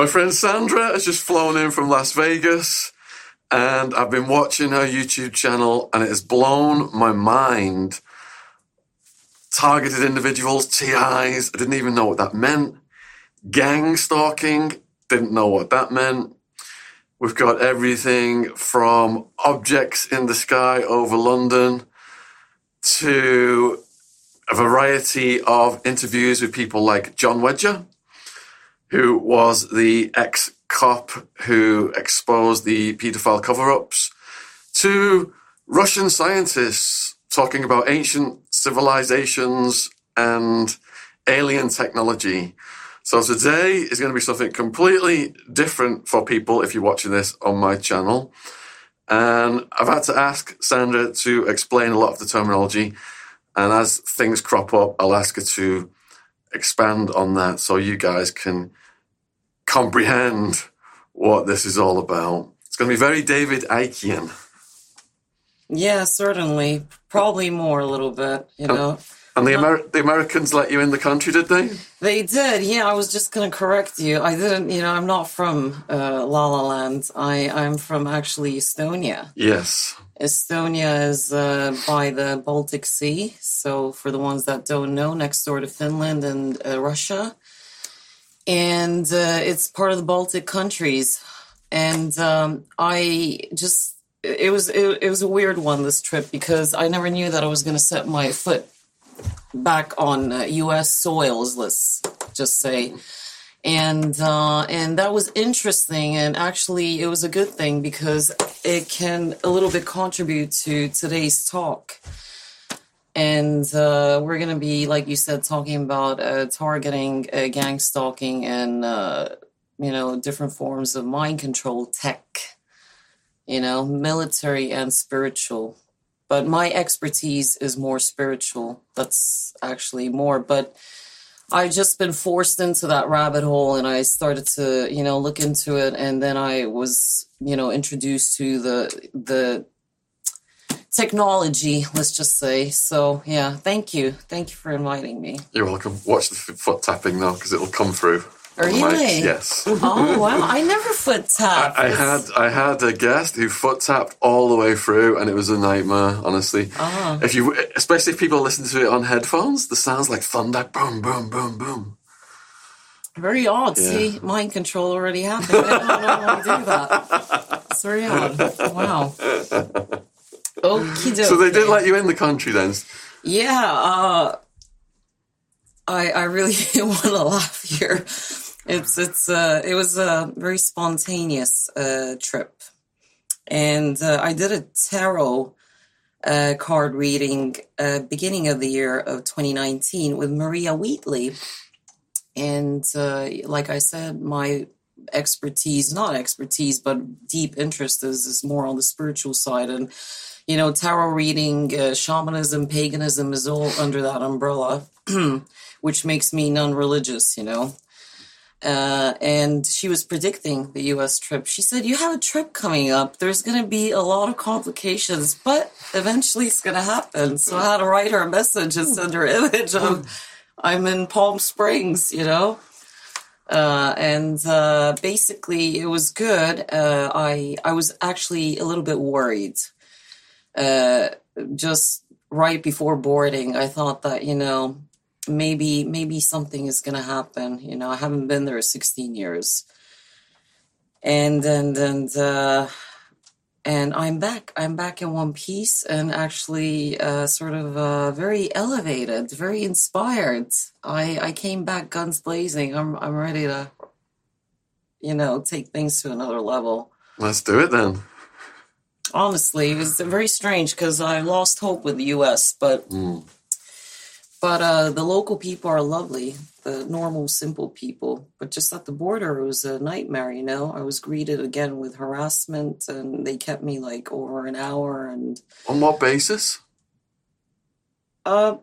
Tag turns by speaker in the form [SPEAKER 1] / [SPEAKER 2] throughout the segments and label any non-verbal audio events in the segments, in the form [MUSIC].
[SPEAKER 1] My friend Sandra has just flown in from Las Vegas and I've been watching her YouTube channel and it has blown my mind. Targeted individuals, TIs, I didn't even know what that meant. Gang stalking, didn't know what that meant. We've got everything from objects in the sky over London to a variety of interviews with people like John Wedger, who was the ex cop who exposed the paedophile cover ups, to Russian scientists talking about ancient civilizations and alien technology. So today is going to be something completely different for people if you're watching this on my channel. And I've had to ask Sandra to explain a lot of the terminology. And as things crop up, I'll ask her to expand on that so you guys can comprehend what this is all about. It's going to be very David Ickean.
[SPEAKER 2] Yeah, certainly. Probably more a little bit, you know.
[SPEAKER 1] And the, Amer- the Americans let you in the country, did they?
[SPEAKER 2] They did. Yeah, I was just going to correct you. I didn't, you know, I'm not from uh, La La Land. I, I'm from actually Estonia.
[SPEAKER 1] Yes.
[SPEAKER 2] Estonia is uh, by the Baltic Sea. So, for the ones that don't know, next door to Finland and uh, Russia. And uh, it's part of the Baltic countries. And um, I just, it was it, it was a weird one this trip because I never knew that I was going to set my foot back on uh, U.S. soils. Let's just say, and uh, and that was interesting. And actually, it was a good thing because it can a little bit contribute to today's talk. And uh, we're going to be, like you said, talking about uh, targeting uh, gang stalking and uh, you know different forms of mind control tech. You know, military and spiritual but my expertise is more spiritual. That's actually more, but I just been forced into that rabbit hole and I started to, you know, look into it and then I was, you know, introduced to the the technology, let's just say. So, yeah, thank you. Thank you for inviting me.
[SPEAKER 1] You're welcome. Watch the foot tapping now because it'll come through.
[SPEAKER 2] Really?
[SPEAKER 1] Yes.
[SPEAKER 2] Oh wow! I never foot tapped.
[SPEAKER 1] I, I, had I had a guest who foot tapped all the way through, and it was a nightmare. Honestly,
[SPEAKER 2] uh-huh.
[SPEAKER 1] if you, especially if people listen to it on headphones, the sounds like thunder, boom, boom, boom, boom.
[SPEAKER 2] Very odd. Yeah. See, mind control already happened. I don't normally do that. It's very odd. Wow. [LAUGHS] Okie
[SPEAKER 1] So they did let you in the country then.
[SPEAKER 2] Yeah. Uh, I I really [LAUGHS] want to laugh here it's it's uh, it was a very spontaneous uh, trip, and uh, I did a tarot uh, card reading uh, beginning of the year of 2019 with Maria Wheatley, and uh, like I said, my expertise not expertise but deep interest is, is more on the spiritual side and you know tarot reading shamanism paganism is all under that umbrella [CLEARS THROAT] which makes me non-religious you know uh, and she was predicting the US trip. She said, You have a trip coming up. There's going to be a lot of complications, but eventually it's going to happen. So I had to write her a message and send her image of I'm in Palm Springs, you know? Uh, and uh, basically, it was good. Uh, I I was actually a little bit worried. Uh, just right before boarding, I thought that you know maybe maybe something is going to happen you know i haven't been there 16 years. And and and uh and i'm back i'm back in one piece and actually uh sort of uh very elevated very inspired. I i came back guns blazing. I'm i'm ready to you know take things to another level.
[SPEAKER 1] Let's do it then
[SPEAKER 2] honestly it was very strange because i lost hope with the us but mm but uh, the local people are lovely, the normal, simple people. But just at the border, it was a nightmare, you know? I was greeted again with harassment, and they kept me like over an hour. And
[SPEAKER 1] On what basis?
[SPEAKER 2] Uh,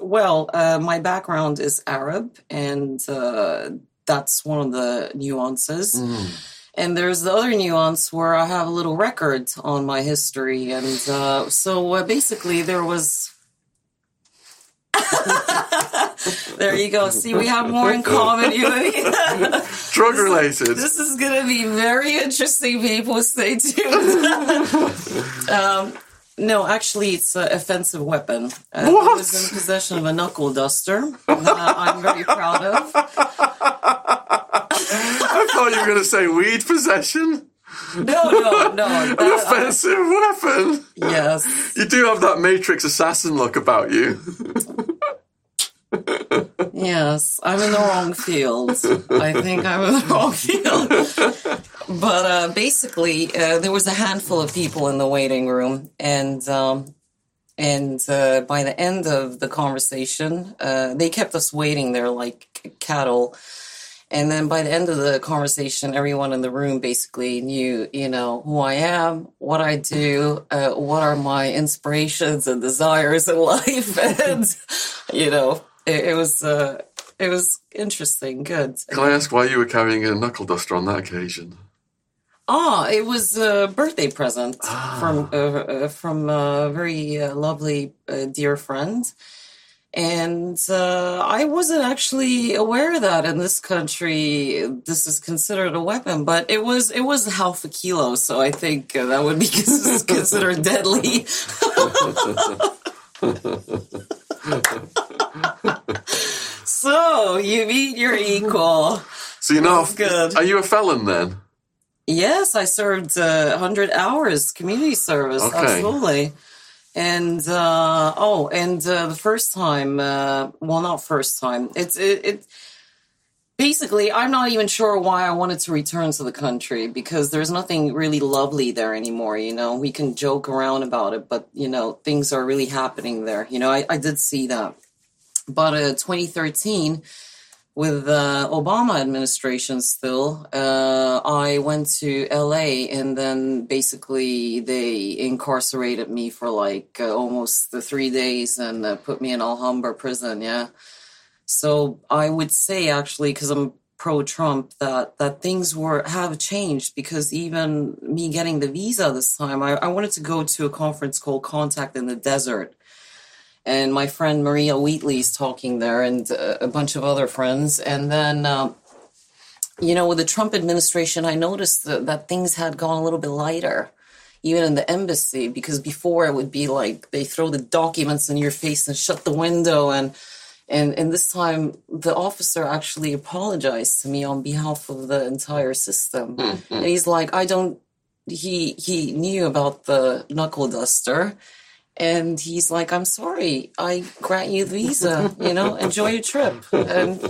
[SPEAKER 2] well, uh, my background is Arab, and uh, that's one of the nuances. Mm. And there's the other nuance where I have a little record on my history. And uh, so uh, basically, there was [LAUGHS] there you go. See, we have more in common, you and me. [LAUGHS]
[SPEAKER 1] Drug related.
[SPEAKER 2] This is going to be very interesting, people. Stay tuned. [LAUGHS] um, no, actually, it's an offensive weapon. Uh,
[SPEAKER 1] What?
[SPEAKER 2] I was in possession of a knuckle duster. Uh, I'm very proud of.
[SPEAKER 1] I thought you were going to say weed possession.
[SPEAKER 2] No, no, no. [LAUGHS]
[SPEAKER 1] An
[SPEAKER 2] that- I-
[SPEAKER 1] offensive weapon.
[SPEAKER 2] yes.
[SPEAKER 1] You do have that Matrix assassin look about you.
[SPEAKER 2] Yes, I'm in the wrong field. I think I'm in the wrong field. But uh, basically, uh, there was a handful of people in the waiting room, and um, and uh, by the end of the conversation, uh, they kept us waiting there like cattle. And then by the end of the conversation, everyone in the room basically knew, you know, who I am, what I do, uh, what are my inspirations and desires in [LAUGHS] life, and you know, it, it was uh, it was interesting, good.
[SPEAKER 1] Can I ask why you were carrying a knuckle duster on that occasion?
[SPEAKER 2] Ah, it was a birthday present from uh, uh, from a very uh, lovely uh, dear friend. And uh, I wasn't actually aware that in this country this is considered a weapon, but it was it was half a kilo, so I think that would be [LAUGHS] considered deadly. [LAUGHS] so you meet your equal.
[SPEAKER 1] So you're not.
[SPEAKER 2] Good.
[SPEAKER 1] Are you a felon then?
[SPEAKER 2] Yes, I served uh, 100 hours community service.
[SPEAKER 1] Okay.
[SPEAKER 2] Absolutely. And uh, oh, and uh, the first time, uh, well, not first time. It's it, it. Basically, I'm not even sure why I wanted to return to the country because there's nothing really lovely there anymore. You know, we can joke around about it, but you know, things are really happening there. You know, I, I did see that. But uh, 2013, with the Obama administration still, uh, I went to LA and then basically they incarcerated me for like uh, almost the three days and uh, put me in Alhambra prison. Yeah. So I would say actually, because I'm pro-Trump, that that things were have changed because even me getting the visa this time, I, I wanted to go to a conference called Contact in the Desert and my friend Maria Wheatley's talking there, and uh, a bunch of other friends. And then, um, you know, with the Trump administration, I noticed that, that things had gone a little bit lighter, even in the embassy, because before it would be like they throw the documents in your face and shut the window, and and and this time the officer actually apologized to me on behalf of the entire system, and he's like, I don't. He he knew about the knuckle duster and he's like, I'm sorry, I grant you the visa, you know, enjoy your trip. And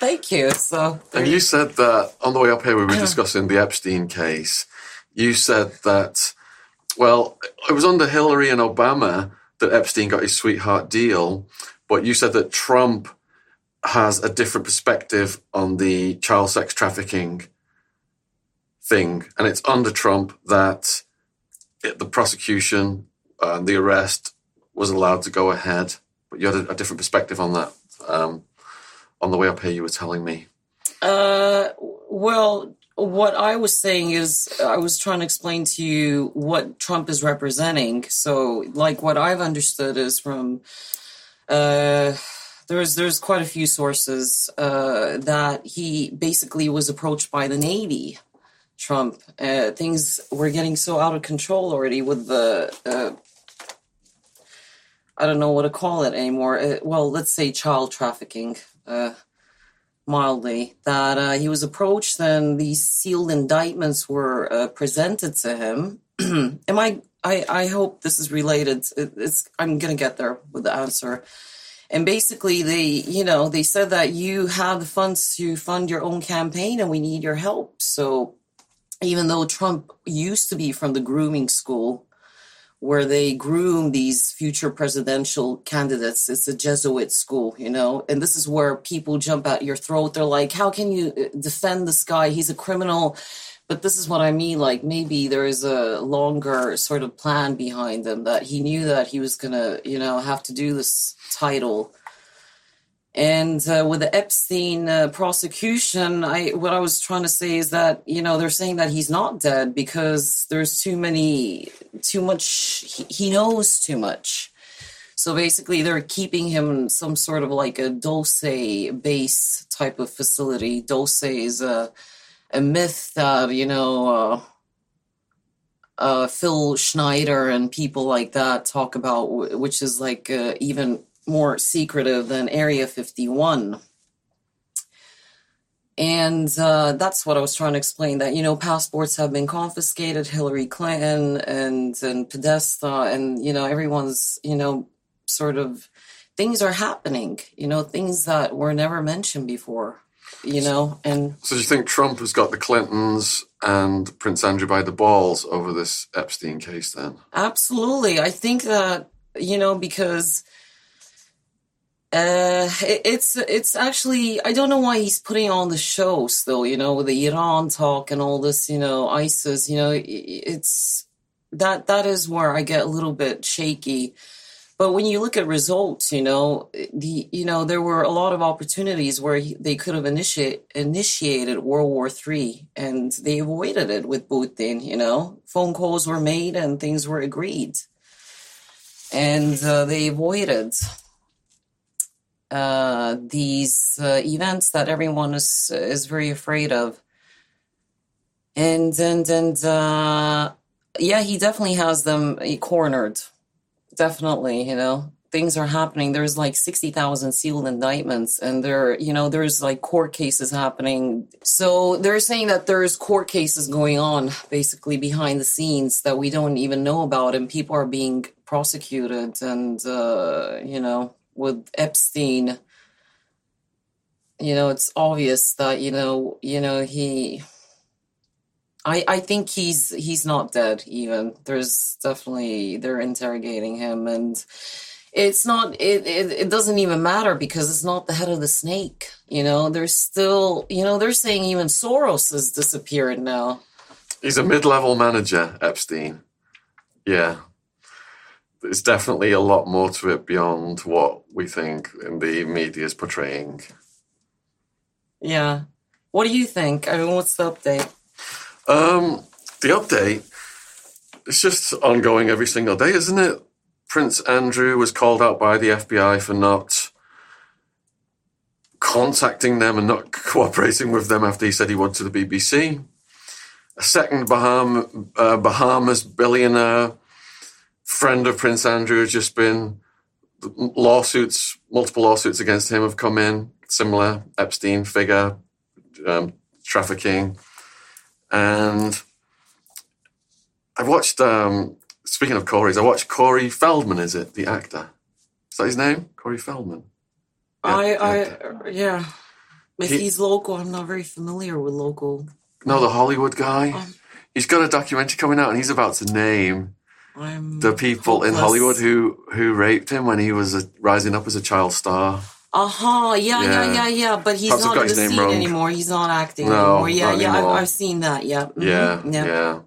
[SPEAKER 2] thank you. So,
[SPEAKER 1] And you said that on the way up here, we were discussing the Epstein case. You said that, well, it was under Hillary and Obama that Epstein got his sweetheart deal, but you said that Trump has a different perspective on the child sex trafficking thing. And it's under Trump that it, the prosecution and the arrest was allowed to go ahead. But you had a, a different perspective on that. Um, on the way up here, you were telling me.
[SPEAKER 2] uh, well, what I was saying is, I was trying to explain to you what Trump is representing. So, like, what I've understood is from, uh, there's there's quite a few sources uh, that he basically was approached by the Navy. Trump, uh, things were getting so out of control already with the uh, I don't know what to call it anymore. Uh, well, let's say child trafficking, uh, mildly. That uh, he was approached, and these sealed indictments were uh, presented to him. [CLEARS THROAT] Am I? I I hope this is related. It, it's. I'm gonna get there with the answer. And basically, they, you know, they said that you have the funds to fund your own campaign, and we need your help. So, even though Trump used to be from the grooming school where they groom these future presidential candidates. It's a Jesuit school, you know, and this is where people jump out your throat. They're like, how can you uh, defend this guy? He's a criminal. But this is what I mean. Like maybe there is a longer sort of plan behind them that he knew that he was gonna, you know, have to do this title. And uh, with the Epstein uh, prosecution, I what I was trying to say is that you know they're saying that he's not dead because there's too many, too much. He, he knows too much. So basically, they're keeping him in some sort of like a Dulce base type of facility. Dulce is a a myth that you know. Uh, uh, Phil Schneider and people like that talk about, which is like uh, even more secretive than Area 51. And uh, that's what I was trying to explain that, you know, passports have been confiscated, Hillary Clinton and, and Podesta, and, you know, everyone's, you know, sort of things are happening, you know, things that were never mentioned before, you know, and
[SPEAKER 1] So do you think Trump has got the Clintons and Prince Andrew by the balls over this Epstein case then?
[SPEAKER 2] Absolutely. I think that, you know, because uh it, it's it's actually I don't know why he's putting on the show still, you know, with the Iran talk and all this, you know, ISIS, you know, i- i- it's that that is where I get a little bit shaky. But when you look at results, you know, the you know there were a lot of opportunities where he, they could have initiate, initiated World War Three, and they avoided it with Putin. You know, phone calls were made and things were agreed, and uh, they avoided uh, these uh, events that everyone is is very afraid of. And and and uh, yeah, he definitely has them cornered. Definitely you know things are happening. There's like 60,000 sealed indictments and there you know there's like court cases happening. So they're saying that there's court cases going on basically behind the scenes that we don't even know about and people are being prosecuted and uh you know with Epstein you know it's obvious that you know you know he I, I think he's he's not dead even. There's definitely they're interrogating him and it's not it, it it doesn't even matter because it's not the head of the snake. You know, there's still you know, they're saying even Soros has disappeared now.
[SPEAKER 1] He's a mid-level manager, Epstein. Yeah. There's definitely a lot more to it beyond what we think in the media is portraying.
[SPEAKER 2] Yeah. What do you think? I mean what's the update?
[SPEAKER 1] Um, the update, it's just ongoing every single day, isn't it? Prince Andrew was called out by the FBI for not contacting them and not [LAUGHS] cooperating with them after he said he would to the BBC. A second Baham, uh, Bahamas billionaire friend of Prince Andrew has just been lawsuits, multiple lawsuits against him have come in, similar Epstein figure, um, trafficking. And I watched, um, speaking of Corey's, I watched Corey Feldman, is it? The actor. Is that his name? Corey Feldman. Yeah,
[SPEAKER 2] I
[SPEAKER 1] yeah.
[SPEAKER 2] I yeah. If
[SPEAKER 1] He-
[SPEAKER 2] he's local, I'm not very familiar with local.
[SPEAKER 1] No, the Hollywood guy.
[SPEAKER 2] Um,
[SPEAKER 1] He's got a documentary coming out and he's about to name
[SPEAKER 2] I'm
[SPEAKER 1] the people in. Hollywood who, who raped him when he was a, rising up as a child star.
[SPEAKER 2] Uh-huh. Yeah, yeah,
[SPEAKER 1] Yeah.
[SPEAKER 2] yeah, yeah. But he's
[SPEAKER 1] Perhaps
[SPEAKER 2] not in the scene
[SPEAKER 1] wrong.
[SPEAKER 2] anymore. He's not acting
[SPEAKER 1] No,
[SPEAKER 2] anymore. Yeah, yeah. I've. I've seen that. Yeah. Mhm.
[SPEAKER 1] Yeah,
[SPEAKER 2] Yeah.
[SPEAKER 1] yeah.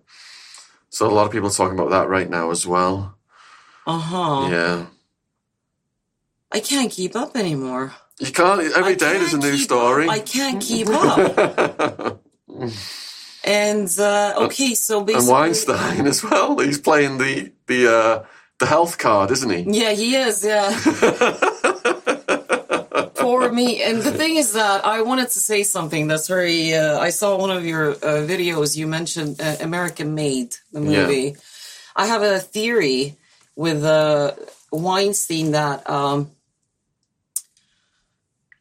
[SPEAKER 1] So a lot of people are talking about that right now as well.
[SPEAKER 2] Uh-huh.
[SPEAKER 1] Yeah.
[SPEAKER 2] I can't keep up anymore.
[SPEAKER 1] You can't, every day there's a new story.
[SPEAKER 2] up. I can't keep up. [LAUGHS] [LAUGHS] And uh okay, so basically, and
[SPEAKER 1] Weinstein [LAUGHS] as well. He's playing the the uh, the health card, isn't he?
[SPEAKER 2] Yeah, he is, yeah. [LAUGHS] Poor me. And the thing is that I wanted to say something that's very. Uh, I saw one of your uh, videos. You mentioned uh, American Made, the
[SPEAKER 1] Yeah.
[SPEAKER 2] movie. I have a theory with uh, Weinstein that um,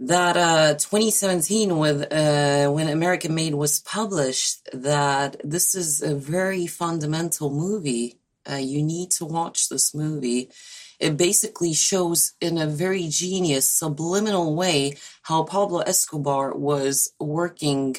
[SPEAKER 2] that uh, 2017, with uh, when American Made was published, that this is a very fundamental movie. Uh, you need to watch this movie it basically shows in a very genius subliminal way how Pablo Escobar was working.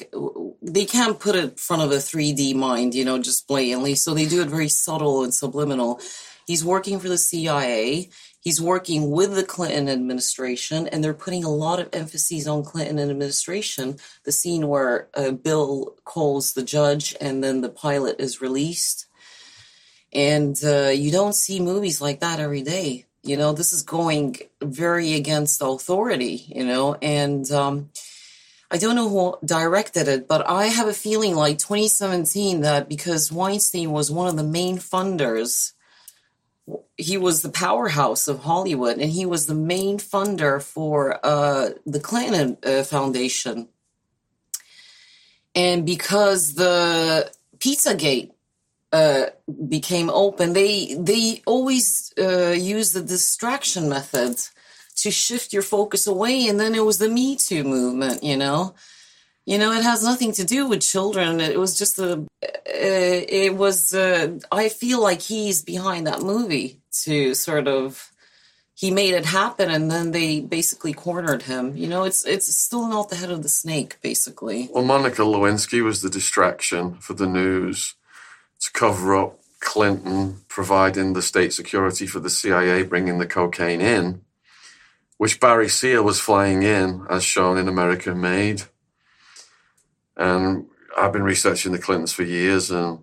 [SPEAKER 2] They can't put it in front of a 3D mind, you know, just blatantly. So they do it very subtle and subliminal. He's working for the CIA. He's working with the Clinton administration, and they're putting a lot of emphasis on Clinton administration. The scene where uh, Bill calls the judge, and then the pilot is released. And uh, you don't see movies like that every day. You know this is going very against authority you know? And um, i don't know who directed it but i have a feeling like 2017 that because weinstein was one of the main funders he was the powerhouse of Hollywood, and he was the main funder for uh, the Clinton uh, Foundation. And because the Pizzagate uh, became open, they they always uh, use the distraction method to shift your focus away. And then it was the Me Too movement, you know. You know, it has nothing to do with children. It was just a. Uh, it was. Uh, I feel like he's behind that movie to sort of. He made it happen, and then they basically cornered him. You know, it's it's still not the head of the snake, basically.
[SPEAKER 1] Well, Monica Lewinsky was the distraction for the news to cover up Clinton providing the state security for the CIA bringing the cocaine in, which Barry Seal was flying in, as shown in American Made. And I've been researching the Clintons for years, and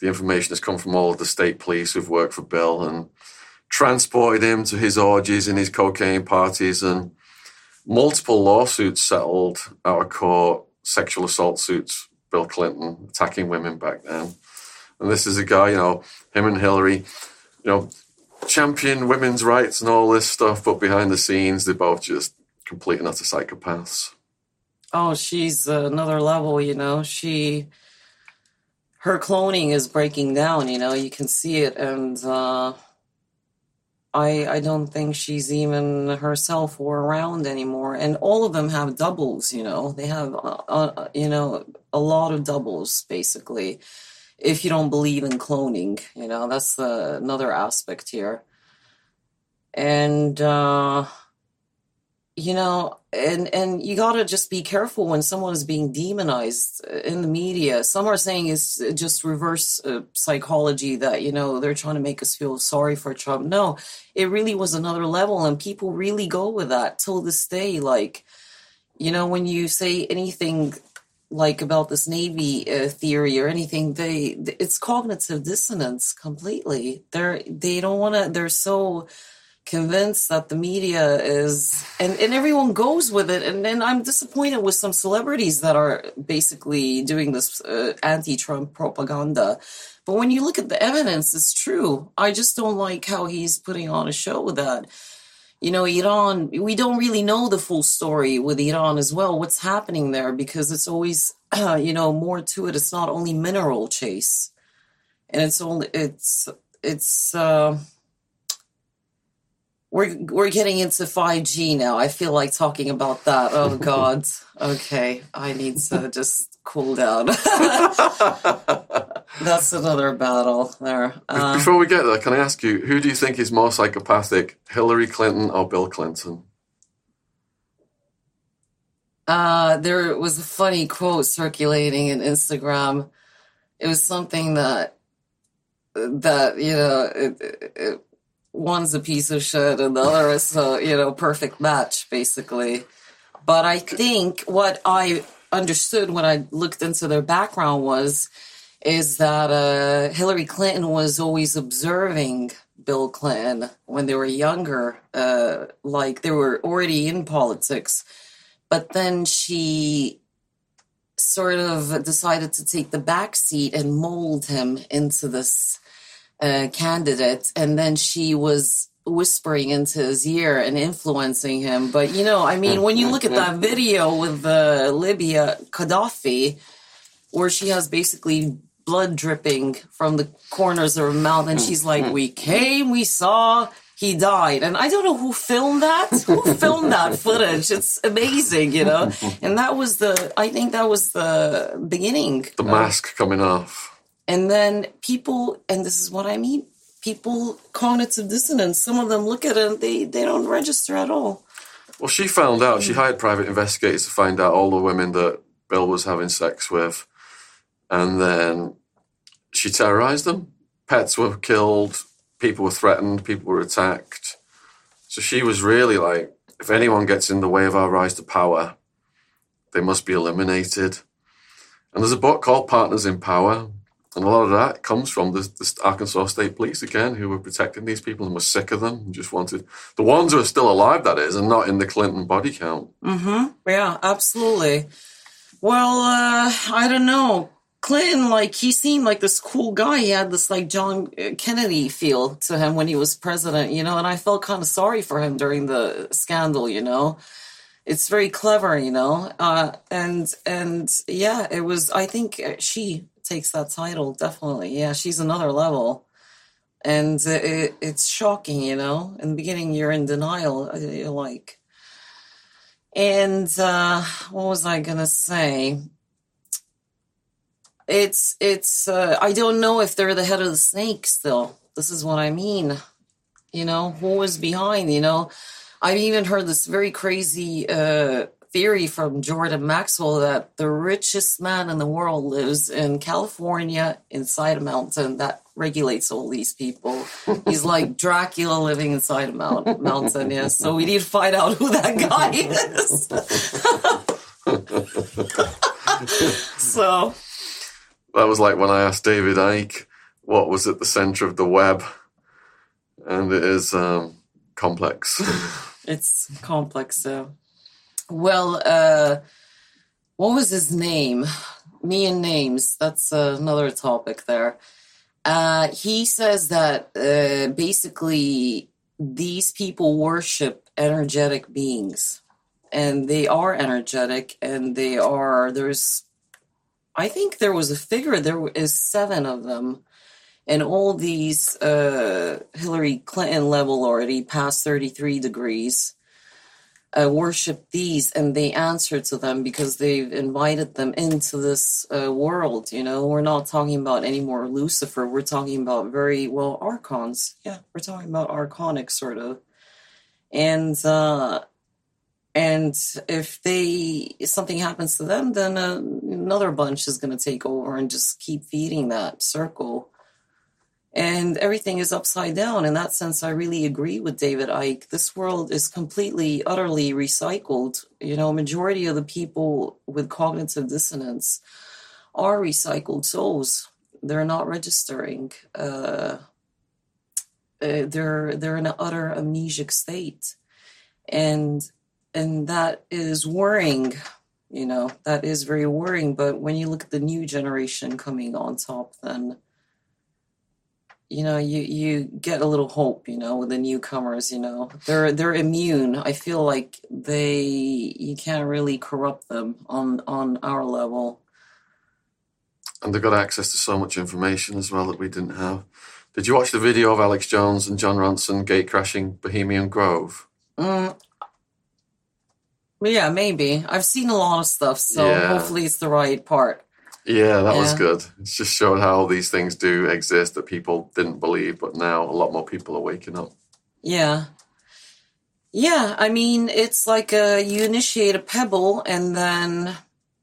[SPEAKER 1] the information has come from all of the state police who've worked for Bill and transported him to his orgies and his cocaine parties, and multiple lawsuits settled out of court, sexual assault suits, Bill Clinton attacking women back then. And this is a guy, you know, him and Hillary, you know, champion women's rights and all this stuff, but behind the scenes, they're both just complete and utter psychopaths.
[SPEAKER 2] Oh, she's another level, you know. She her cloning is breaking down, you know, you can see it and uh I I don't think she's even herself or around anymore. And all of them have doubles, you know. They have uh, uh, you know a lot of doubles basically. If you don't believe in cloning, you know, that's uh, another aspect here. And uh you know and and you got to just be careful when someone is being demonized in the media. Some are saying it's just reverse uh, psychology that you know they're trying to make us feel sorry for trump. No it really was another level and people really go with that till this day. Like you know when you say anything like about this navy uh, theory or anything they it's cognitive dissonance completely. They're they don't want to they're so convinced that the media is and, and everyone goes with it. And then i'm disappointed with some celebrities that are basically doing this uh, anti-trump propaganda. But when you look at the evidence it's true. I just don't like how he's putting on a show with that. You know iran we don't really know the full story with iran as well what's happening there because it's always uh, [CLEARS THROAT] you know more to it. It's not only mineral chase. And it's only it's it's uh we're we're getting into 5G now. I feel like talking about that. Oh [LAUGHS] God. Okay, I need to just cool down. [LAUGHS] That's another battle there.
[SPEAKER 1] Um, Before we get there, can I ask you, who do you think is more psychopathic, Hillary Clinton or Bill Clinton?
[SPEAKER 2] Uh, there was a funny quote circulating in Instagram. It was something that that you know it, it, one's a piece of shit and the other is a you know perfect match basically. But i think what i understood when i looked into their background was is that uh, hillary clinton was always observing bill clinton when they were younger. Uh, like they were already in politics. But then she sort of decided to take the back seat and mold him into this uh, candidate, and then she was whispering into his ear and influencing him. But you know, I mean, when you look at that video with the uh, Libya Gaddafi, where she has basically blood dripping from the corners of her mouth, and she's like, "We came, we saw." He died, and I don't know who filmed that. [LAUGHS] Who filmed that footage? It's amazing, you know. And that was the. I think that was the beginning.
[SPEAKER 1] The mask coming off
[SPEAKER 2] and then people, and this is what I mean, people cognitive dissonance. Some of them look at it and they, they don't register at all.
[SPEAKER 1] Well, she found out, she hired private investigators to find out all the women that Bill was having sex with. And then she terrorized them. Pets were killed, people were threatened, people were attacked. So she was really like, if anyone gets in the way of our rise to power, they must be eliminated. And there's a book called Partners in Power and a lot of that comes from the, the, Arkansas State Police again, who were protecting these people and were sick of them and just wanted the ones who are still alive, that is, and not in the Clinton body count.
[SPEAKER 2] Mm-hmm. Yeah, absolutely. Well, uh, I don't know. Clinton, like he seemed like this cool guy. He had this like John Kennedy feel to him when he was president, you know. And I felt kind of sorry for him during the scandal, you know. It's very clever, you know. Uh, and and yeah, it was. I think she takes that title definitely. Yeah, she's another level, and it, it's shocking, you know. In the beginning, you're in denial. You're like, and uh, what was I gonna say? It's it's uh, I don't know if they're the head of the snake still. This is what I mean. You know, who was behind, you know? I've even heard this very crazy uh, theory from Jordan Maxwell that the richest man in the world lives in California inside a mountain that regulates all these people. He's [LAUGHS] like Dracula living inside a mount- mountain, yes. So we need to find out who that guy is. [LAUGHS] so
[SPEAKER 1] That was like when I asked David Icke what was at the center of the web, and it is um, complex.
[SPEAKER 2] it's complex. So, well, uh, what was his name? Me and names. That's another topic there. Uh, he says that uh, basically these people worship energetic beings, and they are energetic, and they are there's. I think there was a figure. There is seven of them, and all these uh, Hillary Clinton level already past thirty three degrees uh, worship these and they answer to them because they've invited them into this uh, world. You know, we're not talking about any more Lucifer. We're talking about very well archons. Yeah, we're talking about archonic sort of, and uh, and if they if something happens to them, then uh, another bunch is going to take over and just keep feeding that circle and everything is upside down. In that sense, I really agree with David Icke. This world is completely, utterly recycled. You know, majority of the people with cognitive dissonance are recycled souls. They're not registering. Uh, uh, they're they're in an utter amnesic state, and and that is worrying. You know, that is very worrying. But when you look at the new generation coming on top, then you know you you get a little hope you know with the newcomers you know. They're they're immune. I feel like they you can't really corrupt them on on our level.
[SPEAKER 1] And they've got access to so much information as well that we didn't have. Did you watch the video of alex jones and jon ronson gate crashing bohemian grove?
[SPEAKER 2] Mm, yeah maybe. I've seen a lot of stuff so
[SPEAKER 1] Yeah.
[SPEAKER 2] hopefully it's the right part
[SPEAKER 1] yeah that was good. It's just showed how these things do exist that people didn't believe but now a lot more people are waking up.
[SPEAKER 2] Yeah. Yeah, I mean, it's like uh, you initiate a pebble and then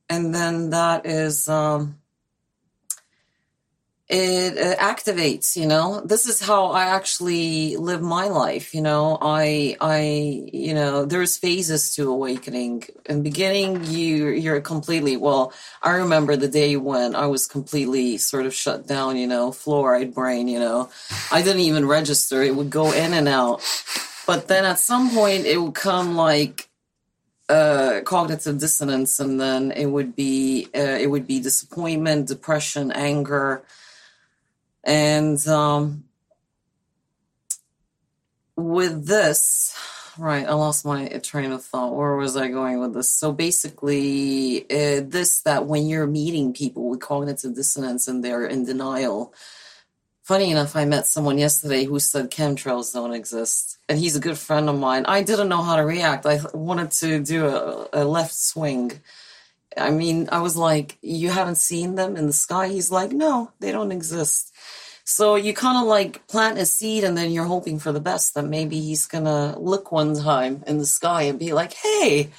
[SPEAKER 2] and then that is um it uh, activates, you know. This is how I actually live my life, you know. I I you know, there's phases to awakening. In beginning you you're completely well, I remember the day when I was completely sort of shut down, you know, fluoride brain, you know. I didn't even register. It would go in and out. But then at some point it would come like uh cognitive dissonance and then it would be uh, it would be disappointment, depression, anger and um with this right i lost my train of thought. Where was i going with this? So basically uh, this that when you're meeting people with cognitive dissonance and they're in denial. Funny enough i met someone yesterday who said chemtrails don't exist. And he's a good friend of mine. I didn't know how to react. I wanted to do a, a left swing. I mean i was like you haven't seen them in the sky? He's like no they don't exist so you kind of like plant a seed and then you're hoping for the best that maybe he's gonna look one time in the sky and be like, hey,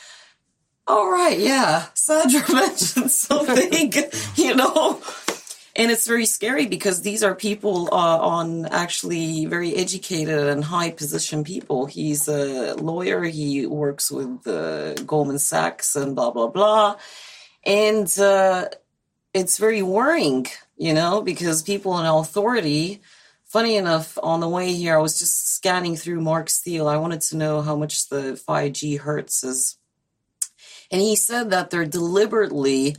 [SPEAKER 2] all right, yeah, Sandra [LAUGHS] mentioned something, [LAUGHS] you know? And it's very scary because these are people uh, on actually very educated and high position people. He's a lawyer, he works with uh, Goldman Sachs and blah, blah, blah. And uh, it's very worrying, you know, because people in authority, funny enough, on the way here, I was just scanning through Mark Steele. I wanted to know how much the 5G hertz is. And he said that they're deliberately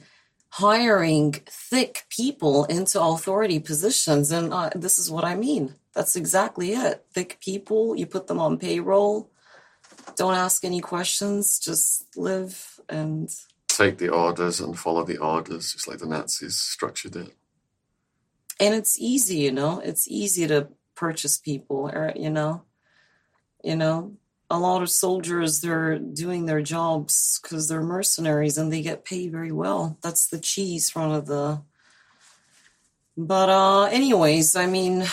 [SPEAKER 2] hiring thick people into authority positions. And uh, this is what I mean. That's exactly it. Thick people, you put them on payroll, don't ask any questions, just live and
[SPEAKER 1] take the orders and follow the orders, just like the Nazis structured it.
[SPEAKER 2] And it's easy, you know, it's easy to purchase people, or, you know, you know, a lot of soldiers they're doing their jobs because they're mercenaries and they get paid very well. That's the cheese front of the but uh anyways i mean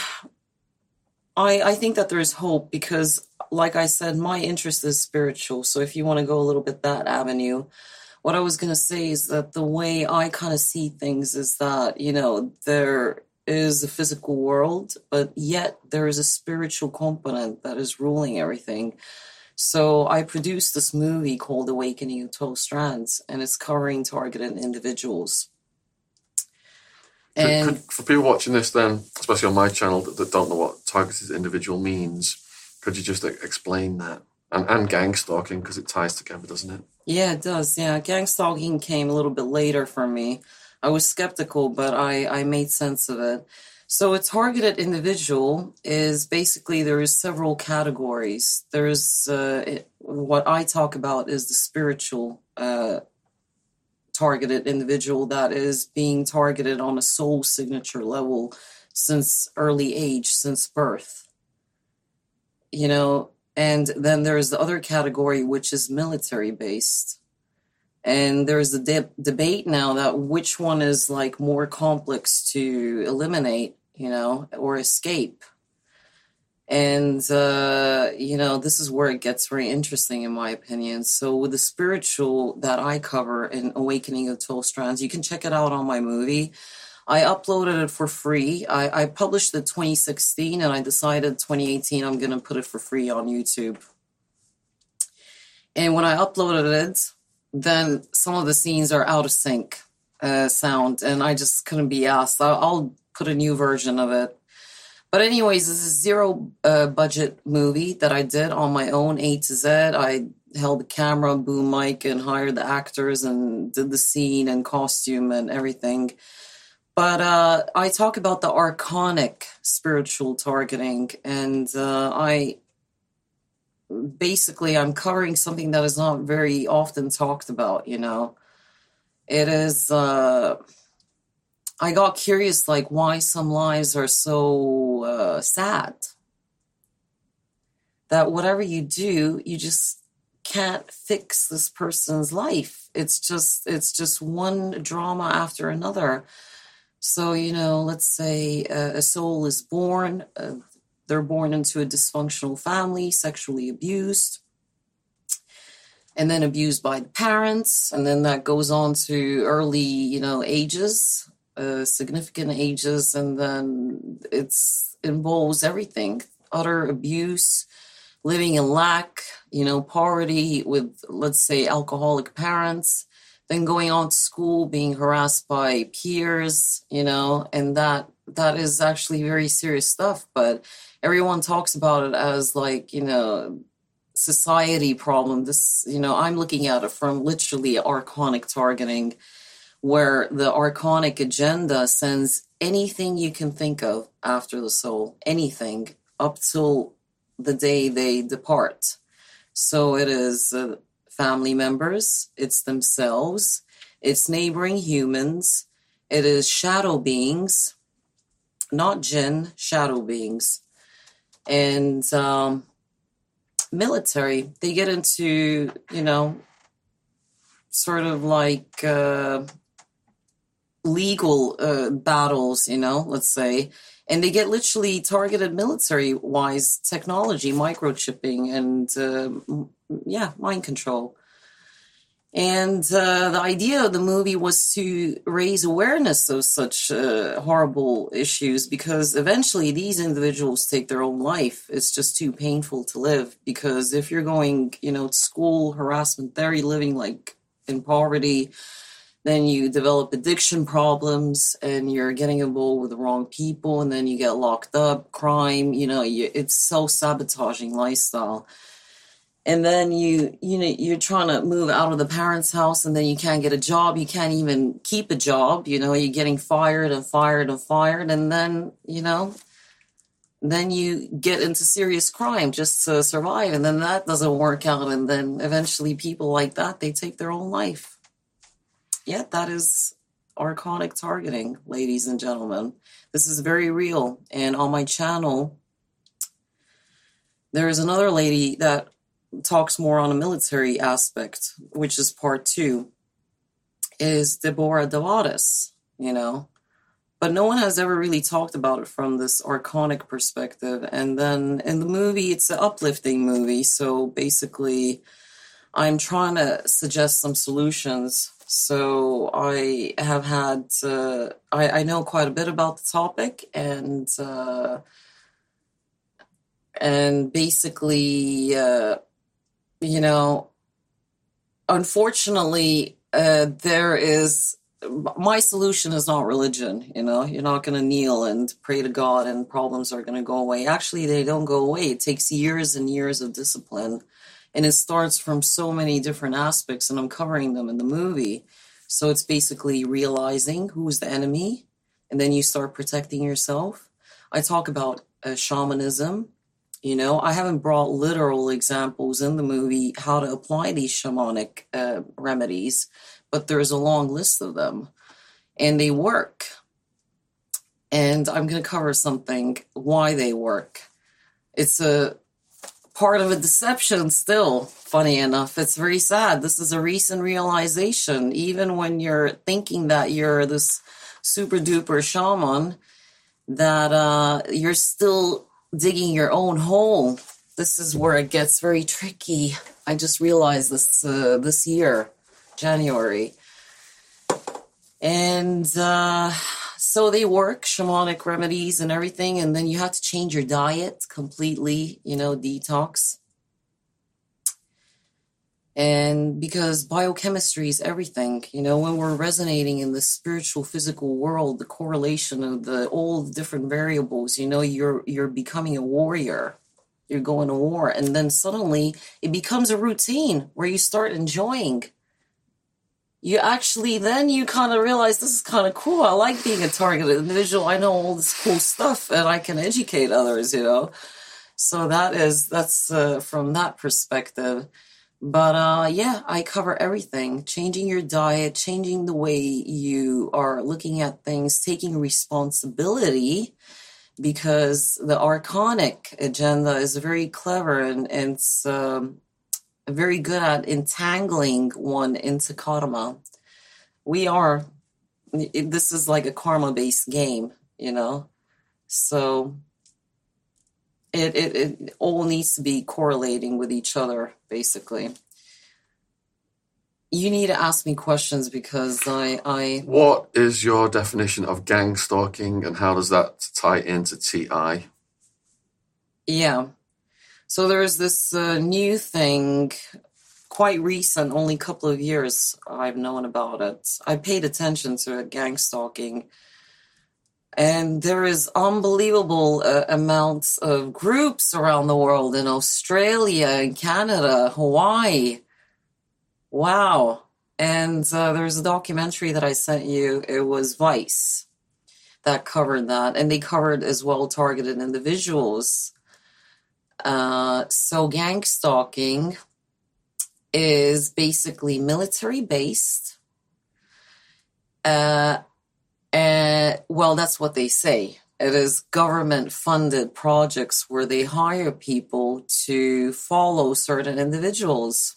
[SPEAKER 2] i i think that there's hope because like i said my interest is spiritual. So if you want to go a little bit that avenue what i was going to say is that the way i kind of see things is that you know there is the physical world, but yet there is a spiritual component that is ruling everything. So I produced this movie called Awakening of 12 Strands, and it's covering targeted individuals.
[SPEAKER 1] And could, for people watching this, then, especially on my channel that, that, don't know what targeted individual means, could you just explain that? And, and gang stalking, because it ties together, doesn't it?
[SPEAKER 2] Yeah, it does. Yeah, gang stalking came a little bit later for me. I was skeptical, but I, I made sense of it. So a targeted individual is basically there is several categories. There's uh, what I talk about is the spiritual uh, targeted individual that is being targeted on a soul signature level since early age, since birth. You know, and then there's the other category which is military based and there's a de- debate now that which one is like more complex to eliminate you know or escape. And uh you know this is where it gets very interesting in my opinion. So with the spiritual that i cover in awakening of 12 strands you can check it out on my movie. I uploaded it for free. I, I published it 2016 and i decided 2018 i'm going to put it for free on youtube. And when i uploaded it then some of the scenes are out of sync uh, sound, and I just couldn't be asked. I'll, I'll, put a new version of it. But anyways, this is zero uh, budget movie that I did on my own, A to Z. I held the camera, boom mic, and hired the actors and did the scene and costume and everything. But uh, I talk about the archonic spiritual targeting, and uh, I basically I'm covering something that is not very often talked about, you know. It is uh I got curious like why some lives are so uh sad. That whatever you do, you just can't fix this person's life. It's just it's just one drama after another. So, you know, let's say a, a soul is born, uh, they're born into a dysfunctional family, sexually abused, and then abused by the parents. And then that goes on to early, you know, ages, uh, significant ages. And then it's involves everything utter abuse, living in lack, you know, poverty with, let's say, alcoholic parents then going on to school being harassed by peers you know and that that is actually very serious stuff but everyone talks about it as like you know society problem. This you know i'm looking at it from literally archonic targeting where the archonic agenda sends anything you can think of after the soul anything up till the day they depart. So it is uh, family members it's themselves it's neighboring humans it is shadow beings not jinn shadow beings and um, military. They get into, you know, sort of like uh, legal uh, battles, you know, let's say, and they get literally targeted military wise technology, microchipping, and uh, yeah, mind control. And uh, the idea of the movie was to raise awareness of such uh, horrible issues because eventually these individuals take their own life. It's just too painful to live because if you're going, you know, school harassment there, you're living like in poverty, then you develop addiction problems and you're getting involved with the wrong people and then you get locked up, crime, you know, you, it's self sabotaging lifestyle. And then you you know you're trying to move out of the parents house and then you can't get a job. You can't even keep a job you know you're getting fired and fired and fired. And then you know then you get into serious crime just to survive. And then that doesn't work out. And then eventually people like that they take their own life. Yeah that is archonic targeting ladies and gentlemen. This is very real. And on my channel there is another lady that talks more on a military aspect, which is part two, is Deborah Davadas, you know. But no one has ever really talked about it from this archonic perspective. And then in the movie, it's an uplifting movie. So basically, I'm trying to suggest some solutions. So I have had, uh, I, I know quite a bit about the topic and, uh, and basically, uh, you know, unfortunately, uh, there is my solution is not religion. You know, you're not going to kneel and pray to God and problems are going to go away. Actually, they don't go away. It takes years and years of discipline. And it starts from so many different aspects, and I'm covering them in the movie. So it's basically realizing who's the enemy, and then you start protecting yourself. I talk about uh, shamanism, you know, I haven't brought literal examples in the movie how to apply these shamanic uh, remedies, but there's a long list of them and they work. And I'm going to cover something why they work. It's a part of a deception still, funny enough. It's very sad. This is a recent realization. Even when you're thinking that you're this super duper shaman, that uh, you're still digging your own hole. This is where it gets very tricky. I just realized this uh, this year, January. And uh, so they work, shamanic remedies and everything, and then you have to change your diet completely, you know, detox. And because biochemistry is everything, you know, when we're resonating in the spiritual physical world, the correlation of the all the different variables, you know, you're you're becoming a warrior. You're going to war. And then suddenly it becomes a routine where you start enjoying. You actually then you kind of realize this is kind of cool. I like being a targeted individual. I know all this cool stuff and I can educate others, you know. So that is that's uh, from that perspective but uh, yeah, I cover everything changing your diet, changing the way you are looking at things, taking responsibility because the archonic agenda is very clever and, and it's um, very good at entangling one into karma. We are, this is like a karma based game, you know? So it, it, it all needs to be correlating with each other, basically. You need to ask me questions because I, I.
[SPEAKER 1] What is your definition of gang stalking, and how does that tie into TI?
[SPEAKER 2] Yeah, so there's this uh, new thing, quite recent, only a couple of years I've known about it. I paid attention to it, gang stalking and there is unbelievable uh, amounts of groups around the world in Australia and Canada, Hawaii. Wow. And uh, there's a documentary that I sent you. It was Vice that covered that. And they covered as well targeted individuals. Uh, so gang stalking is basically military based. Uh, and well, that's what they say. It is government funded projects where they hire people to follow certain individuals.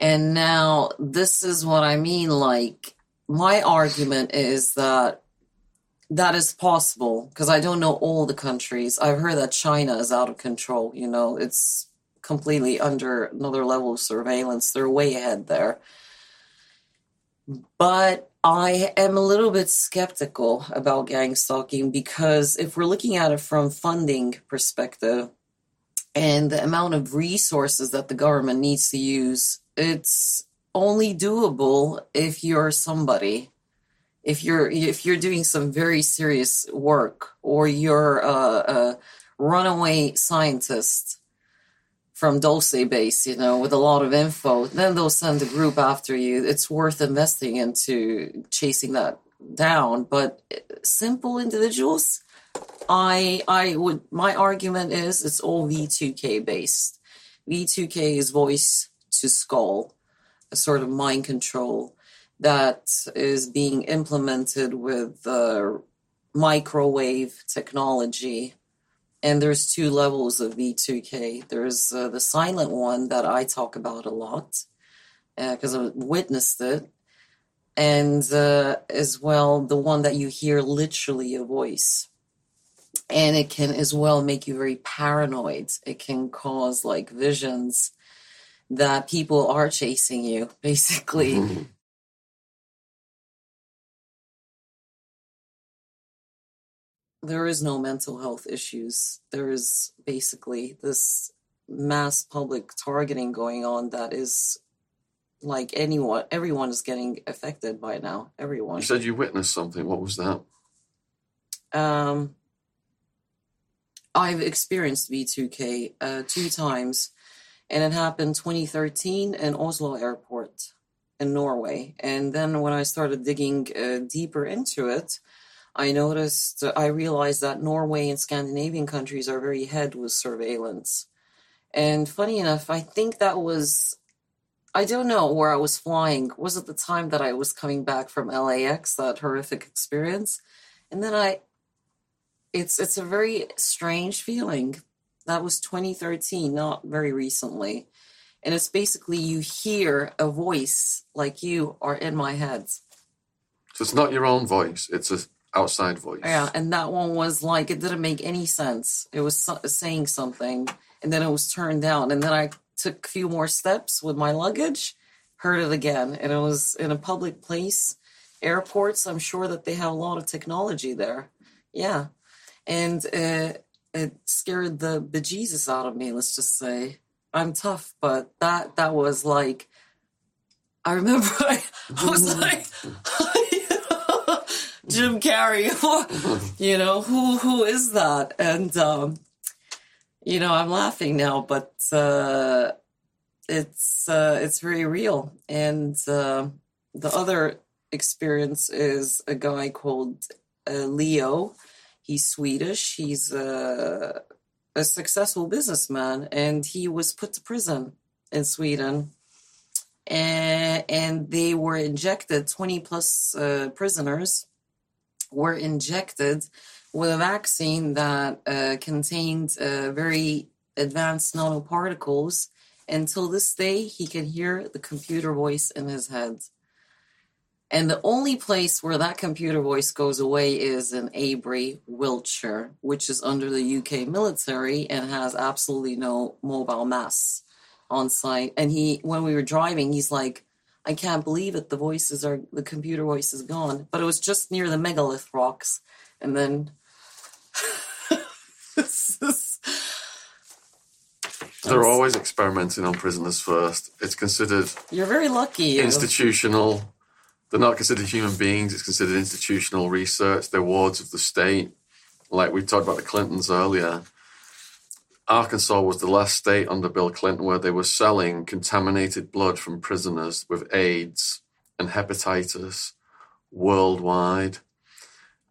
[SPEAKER 2] And now this is what I mean. Like, my argument is that that is possible because I don't know all the countries. I've heard that China is out of control. You know, it's completely under another level of surveillance. They're way ahead there. But I am a little bit skeptical about gang stalking because if we're looking at it from funding perspective and the amount of resources that the government needs to use, it's only doable if you're somebody. If you're if you're doing some very serious work or you're a, a runaway scientist from Dulce base, you know, with a lot of info. Then they'll send a group after you. It's worth investing into chasing that down. But simple individuals, I I would my argument is it's all V2K based. V2K is voice to skull, a sort of mind control that is being implemented with uh, microwave technology. And there's two levels of V2K. There's uh, the silent one that I talk about a lot because uh, I witnessed it. And uh, as well, the one that you hear literally a voice. And it can as well make you very paranoid. It can cause like visions that people are chasing you, [LAUGHS] basically. Mm-hmm. There is no mental health issues. There is basically this mass public targeting going on that is like anyone, everyone is getting affected by now. Everyone.
[SPEAKER 1] You said you witnessed something. What was that?
[SPEAKER 2] Um, I've experienced V2K uh, two times, and it happened 2013 in Oslo Airport in Norway. And then when I started digging uh, deeper into it, I noticed, I realized that Norway and Scandinavian countries are very ahead with surveillance. And funny enough, I think that was, I don't know where I was flying. Was it the time that I was coming back from LAX, that horrific experience? And then I, it's it's a very strange feeling. That was 2013, not very recently. And it's basically you hear a voice like you are in my head.
[SPEAKER 1] So it's not your own voice, it's a outside voice.
[SPEAKER 2] Yeah, and that one was like it didn't make any sense. It was so- saying something, and then it was turned down, and then I took a few more steps with my luggage, heard it again, and it was in a public place, airports. I'm sure that they have a lot of technology there. Yeah, and uh, it scared the bejesus out of me. Let's just say I'm tough, but that that was like. I remember [LAUGHS] I, I was [LAUGHS] like, [LAUGHS] Jim Carrey. [LAUGHS] you know, who who is that? And um, you know, I'm laughing now, but uh, it's uh, it's very real. And uh, the other experience is a guy called uh, Leo. He's Swedish. He's a, a successful businessman, and he was put to prison in Sweden. And, and they were injected 20 plus uh, prisoners were injected with a vaccine that uh, contained uh, very advanced nanoparticles. Until this day, he can hear the computer voice in his head. And the only place where that computer voice goes away is in Avebury, Wiltshire, which is under the UK military and has absolutely no mobile mass on site. And he, when we were driving, he's like, I can't believe it. The voices are the computer voice is gone. But it was just near the megalith rocks, and then. [LAUGHS]
[SPEAKER 1] They're always experimenting on prisoners first. It's considered.
[SPEAKER 2] You're very lucky.
[SPEAKER 1] Institutional. They're not considered human beings. It's considered institutional research. They're wards of the state. Like we talked about the Clintons earlier Arkansas was the last state under Bill Clinton where they were selling contaminated blood from prisoners with AIDS and hepatitis worldwide.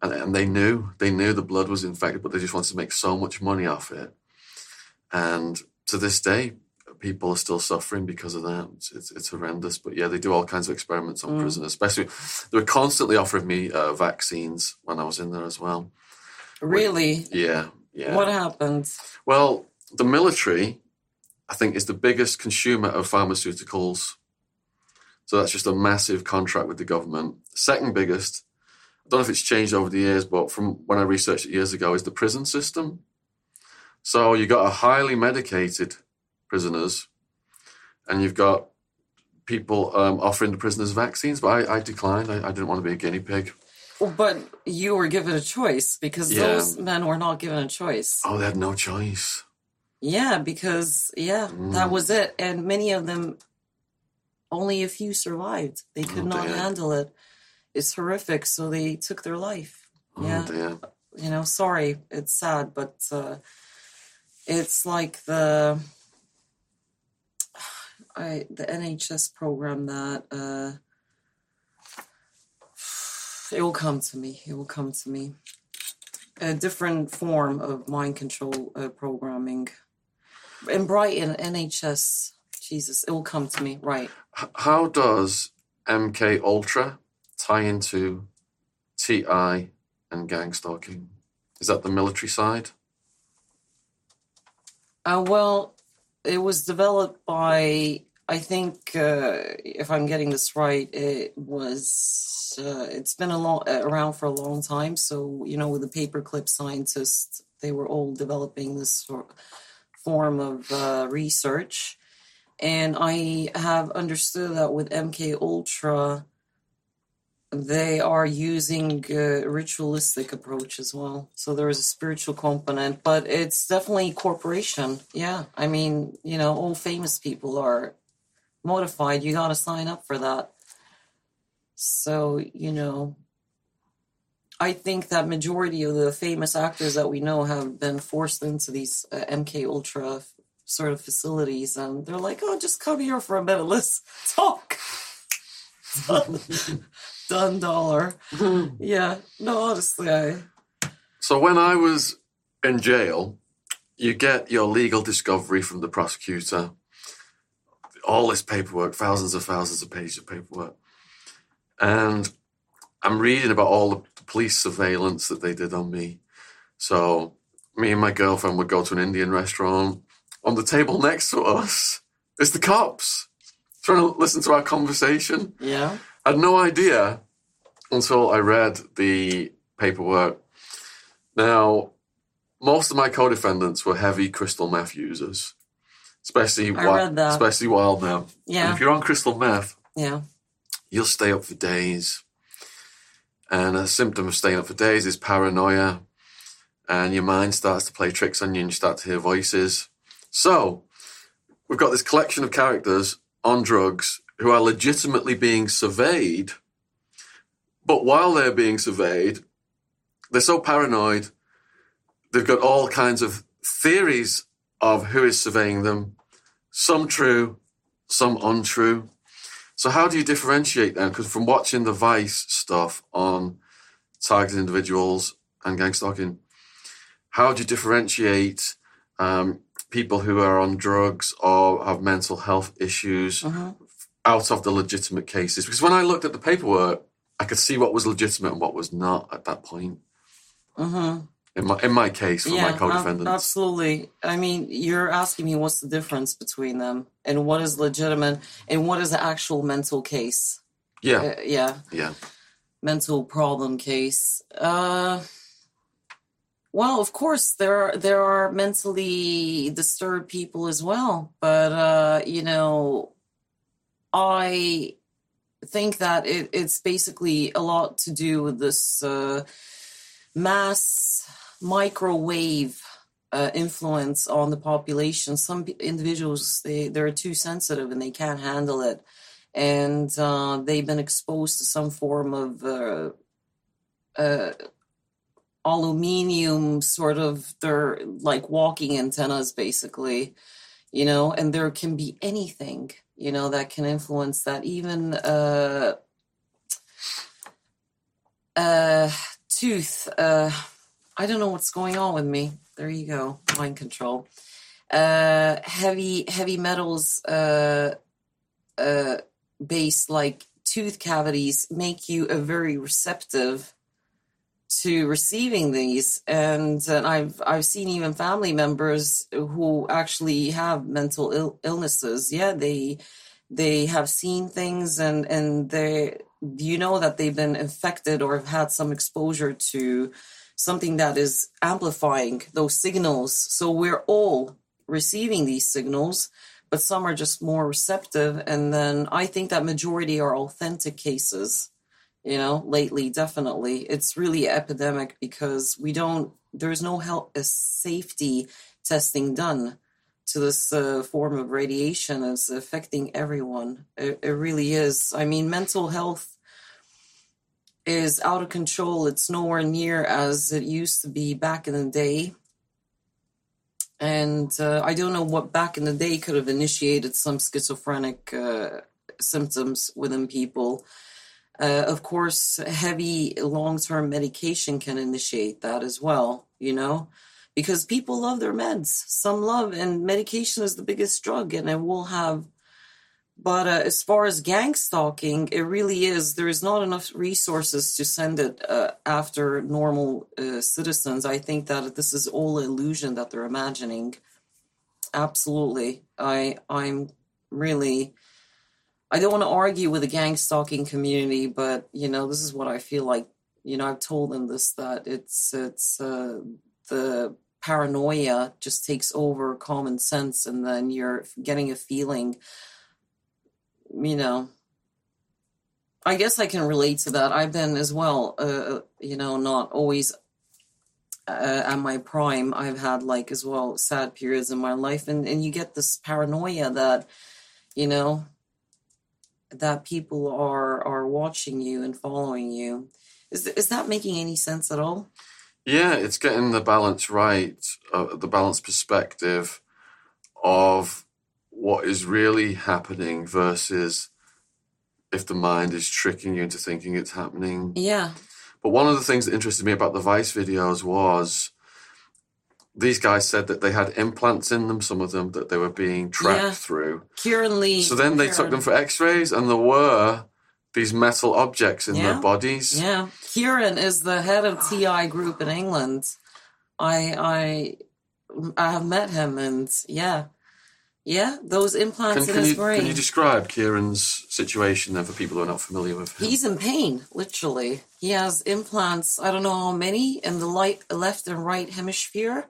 [SPEAKER 1] And, and they knew, they knew the blood was infected, but they just wanted to make so much money off it. And to this day, people are still suffering because of that. It's, it's, horrendous. But yeah, they do all kinds of experiments on mm. prisoners, especially they were constantly offering me uh, vaccines when I was in there as well.
[SPEAKER 2] Really?
[SPEAKER 1] yeah, yeah.
[SPEAKER 2] What happened?
[SPEAKER 1] Well, the military, I think, is the biggest consumer of pharmaceuticals. So that's just a massive contract with the government. Second biggest, I don't know if it's changed over the years, but from when I researched it years ago, is the prison system. So you've got a highly medicated prisoners, and you've got people um, offering the prisoners vaccines, but I, I declined. I, I, didn't want to be a guinea pig.
[SPEAKER 2] But you were given a choice because yeah. those men were not given a choice.
[SPEAKER 1] Oh, they had no choice.
[SPEAKER 2] Yeah, because yeah, mm. that was it. And many of them only a few survived. They could oh, not handle it. It's horrific, so they took their life.
[SPEAKER 1] Oh,
[SPEAKER 2] yeah. You know, sorry, it's sad, but uh it's like the [SIGHS] I the NHS program that uh, it will come to me. It will come to me. A different form of mind control uh, programming. In Brighton, NHS. Jesus, it will come to me. Right.
[SPEAKER 1] H- how does MK Ultra tie into TI and gang stalking? Is that the military side?
[SPEAKER 2] Uh, well, it was developed by I think uh, if I'm getting this right, it was uh, it's been a long uh, around for a long time. So you know, with the paperclip scientists, they were all developing this sort form of uh, research, and I have understood that with MK Ultra, they are using a ritualistic approach as well. So there is a spiritual component, but it's definitely corporation. Yeah, I mean, you know, all famous people are modified. You got to sign up for that. So you know, I think that majority of the famous actors that we know have been forced into these uh, MK Ultra sort of facilities, and they're like, "Oh, just come here for a minute. Let's [LAUGHS] talk." [LAUGHS] Done dollar. [LAUGHS] Yeah. No, honestly, I.
[SPEAKER 1] So when I was in jail, you get your legal discovery from the prosecutor. All this paperwork, thousands of thousands of pages of paperwork. And I'm reading about all the police surveillance that they did on me. So me and my girlfriend would go to an Indian restaurant. On the table next to us is the cops trying to listen to our conversation.
[SPEAKER 2] Yeah.
[SPEAKER 1] I had no idea until I read the paperwork. Now, most of my co-defendants were heavy crystal meth users, especially wi- especially wild meth. And
[SPEAKER 2] Yeah.
[SPEAKER 1] if you're on crystal meth,
[SPEAKER 2] Yeah.
[SPEAKER 1] you'll stay up for days. And a symptom of staying up for days is paranoia, and your mind starts to play tricks on you, and you start to hear voices. So, we've got this collection of characters on drugs who are legitimately being surveyed, but while they're being surveyed, they're so paranoid, they've got all kinds of theories of who is surveying them, some true, some untrue. So how do you differentiate them? Because from watching the Vice stuff on targeted individuals and gang stalking, how do you differentiate um, people who are on drugs or have mental health issues
[SPEAKER 2] hmm
[SPEAKER 1] out of the legitimate cases? Because when I looked at the paperwork, I could see what was legitimate and what was not at that point.
[SPEAKER 2] hmm
[SPEAKER 1] In my in my case, for my co-defendants,
[SPEAKER 2] absolutely. I mean, you're asking me what's the difference between them and what is legitimate and what is the actual mental case.
[SPEAKER 1] yeah,
[SPEAKER 2] Uh, yeah,
[SPEAKER 1] yeah,
[SPEAKER 2] mental problem case. Uh, well, of course, there are there are mentally disturbed people as well, but uh, you know, I think that it, it's basically a lot to do with this uh, mass microwave uh, influence on the population. Some individuals they they're too sensitive and they can't handle it, and uh, they've been exposed to some form of uh, uh, aluminium sort of they're like walking antennas basically you know and there can be anything you know that can influence that even uh uh tooth uh i don't know what's going on with me. There you go mind control. Uh heavy heavy metals uh uh like tooth cavities make you a very receptive to receiving these. And, and I've I've seen even family members who actually have mental Ill- illnesses. Yeah they they have seen things and and they you know that they've been infected or have had some exposure to something that is amplifying those signals. So we're all receiving these signals but some are just more receptive. And then I think that majority are authentic cases you know lately definitely. It's really epidemic because we don't there's no health uh, safety testing done to this uh, form of radiation it's affecting everyone. It, it really is. I mean mental health is out of control it's nowhere near as it used to be back in the day and uh, I don't know what back in the day could have initiated some schizophrenic uh, symptoms within people. Uh, of course, heavy long term medication can initiate that as well, you know, because people love their meds. Some love, and medication is the biggest drug, and it will have. But uh, as far as gang stalking, it really is. There is not enough resources to send it uh, after normal uh, citizens. I think that this is all illusion that they're imagining. Absolutely, I I'm really I don't want to argue with the gang stalking community, but you know, this is what I feel like. You know, I've told them this that it's it's uh, the paranoia just takes over common sense, and then you're getting a feeling. You know, I guess I can relate to that. I've been as well. Uh, you know, not always uh, at my prime. I've had like as well sad periods in my life, and and you get this paranoia that, you know, that people are are watching you and following you. Is is that making any sense at all?
[SPEAKER 1] Yeah, it's getting the balance right, uh, the balance perspective of what is really happening versus if the mind is tricking you into thinking it's happening.
[SPEAKER 2] Yeah.
[SPEAKER 1] But one of the things that interested me about the Vice videos was these guys said that they had implants in them, some of them that they were being tracked
[SPEAKER 2] Yeah.
[SPEAKER 1] through.
[SPEAKER 2] Kieran Lee.
[SPEAKER 1] So then they took them for x rays, and there were these metal objects in
[SPEAKER 2] Yeah.
[SPEAKER 1] their bodies.
[SPEAKER 2] Yeah, Kieran is the head of TI Group in England. I I I have met him, and yeah, yeah, those implants
[SPEAKER 1] Can,
[SPEAKER 2] in
[SPEAKER 1] can,
[SPEAKER 2] his
[SPEAKER 1] you,
[SPEAKER 2] brain.
[SPEAKER 1] can you describe Kieran's situation then for people who are not familiar with him?
[SPEAKER 2] He's in pain, literally. He has implants. I don't know how many in the light, left and right hemisphere,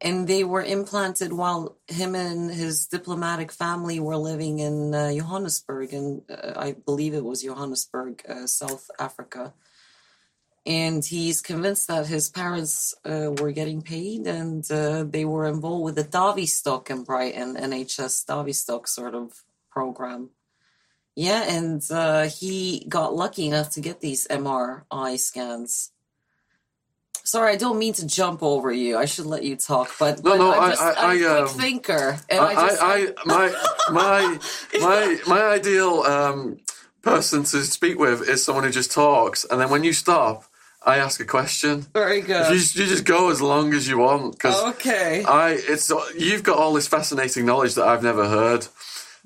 [SPEAKER 2] and they were implanted while him and his diplomatic family were living in uh, Johannesburg, and uh, I believe it was Johannesburg, uh, South Africa. And he's convinced that his parents uh, were getting paid, and uh, they were involved with the Tavistock in Brighton, NHS Tavistock sort of program. Yeah, and uh, he got lucky enough to get these MRI scans. Sorry, I don't mean to jump over you. I should let you talk, but,
[SPEAKER 1] No,
[SPEAKER 2] but
[SPEAKER 1] no,
[SPEAKER 2] I'm
[SPEAKER 1] I-
[SPEAKER 2] just,
[SPEAKER 1] I-
[SPEAKER 2] I'm a
[SPEAKER 1] I,
[SPEAKER 2] quick
[SPEAKER 1] um,
[SPEAKER 2] thinker, and
[SPEAKER 1] I,
[SPEAKER 2] I, just
[SPEAKER 1] I, I, my, [LAUGHS] my, my, my ideal um, person to speak with is someone who just talks, and then when you stop, I ask a question.
[SPEAKER 2] very good.
[SPEAKER 1] You, you just go as long as you want because
[SPEAKER 2] okay,
[SPEAKER 1] I, it's you've got all this fascinating knowledge that I've never heard.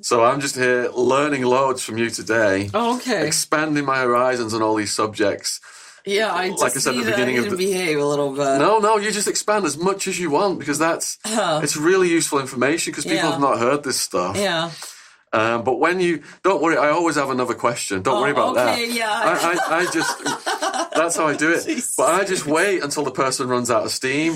[SPEAKER 1] So I'm just here learning loads from you today, oh,
[SPEAKER 2] okay,
[SPEAKER 1] expanding my horizons on all these subjects.
[SPEAKER 2] yeah. I just
[SPEAKER 1] like I said at the beginning of the-
[SPEAKER 2] behave a little bit.
[SPEAKER 1] No, no, you just expand as much as you want because that's
[SPEAKER 2] Huh.
[SPEAKER 1] it's really useful information because people
[SPEAKER 2] Yeah.
[SPEAKER 1] have not heard this stuff.
[SPEAKER 2] Yeah.
[SPEAKER 1] Um, but when you don't worry, I always have another question. Don't
[SPEAKER 2] Oh,
[SPEAKER 1] worry about
[SPEAKER 2] okay,
[SPEAKER 1] that.
[SPEAKER 2] yeah.
[SPEAKER 1] I, I, I just [LAUGHS] that's how I do it.
[SPEAKER 2] Jesus.
[SPEAKER 1] But I just wait until the person runs out of steam,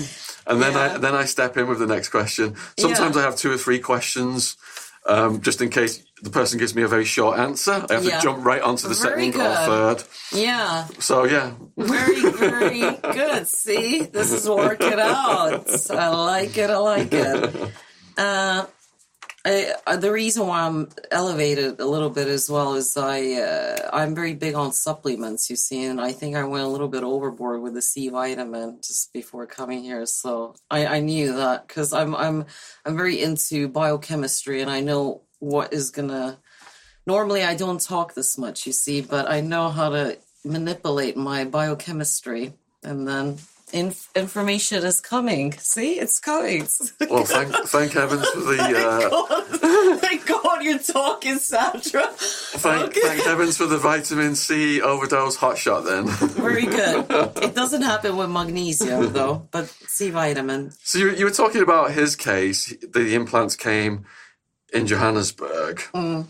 [SPEAKER 1] and then I then I step in with the next question. Sometimes
[SPEAKER 2] Yeah.
[SPEAKER 1] I have two or three questions, um, just in case the person gives me a very short answer. I have
[SPEAKER 2] Yeah.
[SPEAKER 1] to jump right onto the
[SPEAKER 2] Very
[SPEAKER 1] second or third.
[SPEAKER 2] Yeah.
[SPEAKER 1] So yeah,
[SPEAKER 2] Very, very [LAUGHS] good. See, this is working out. I like it. I like it. Uh, I, uh, the reason why I'm elevated a little bit as well is I uh, I'm very big on supplements. You see, and I think I went a little bit overboard with the C vitamin just before coming here. So I, I knew that because I'm I'm I'm very into biochemistry and I know what is gonna. Normally, I don't talk this much, you see, but I know how to manipulate my biochemistry, and then inf- information is coming. See, it's coming.
[SPEAKER 1] well, thank thank heavens for the [LAUGHS] uh,
[SPEAKER 2] God. Thank God you're talking, Sandra.
[SPEAKER 1] thank,
[SPEAKER 2] Okay.
[SPEAKER 1] thank heavens for the vitamin C overdose hot shot. Then.
[SPEAKER 2] Very good. [LAUGHS] It doesn't happen with magnesium though, but C vitamin.
[SPEAKER 1] So you, you were talking about his case. The implants came in Johannesburg,
[SPEAKER 2] Mm.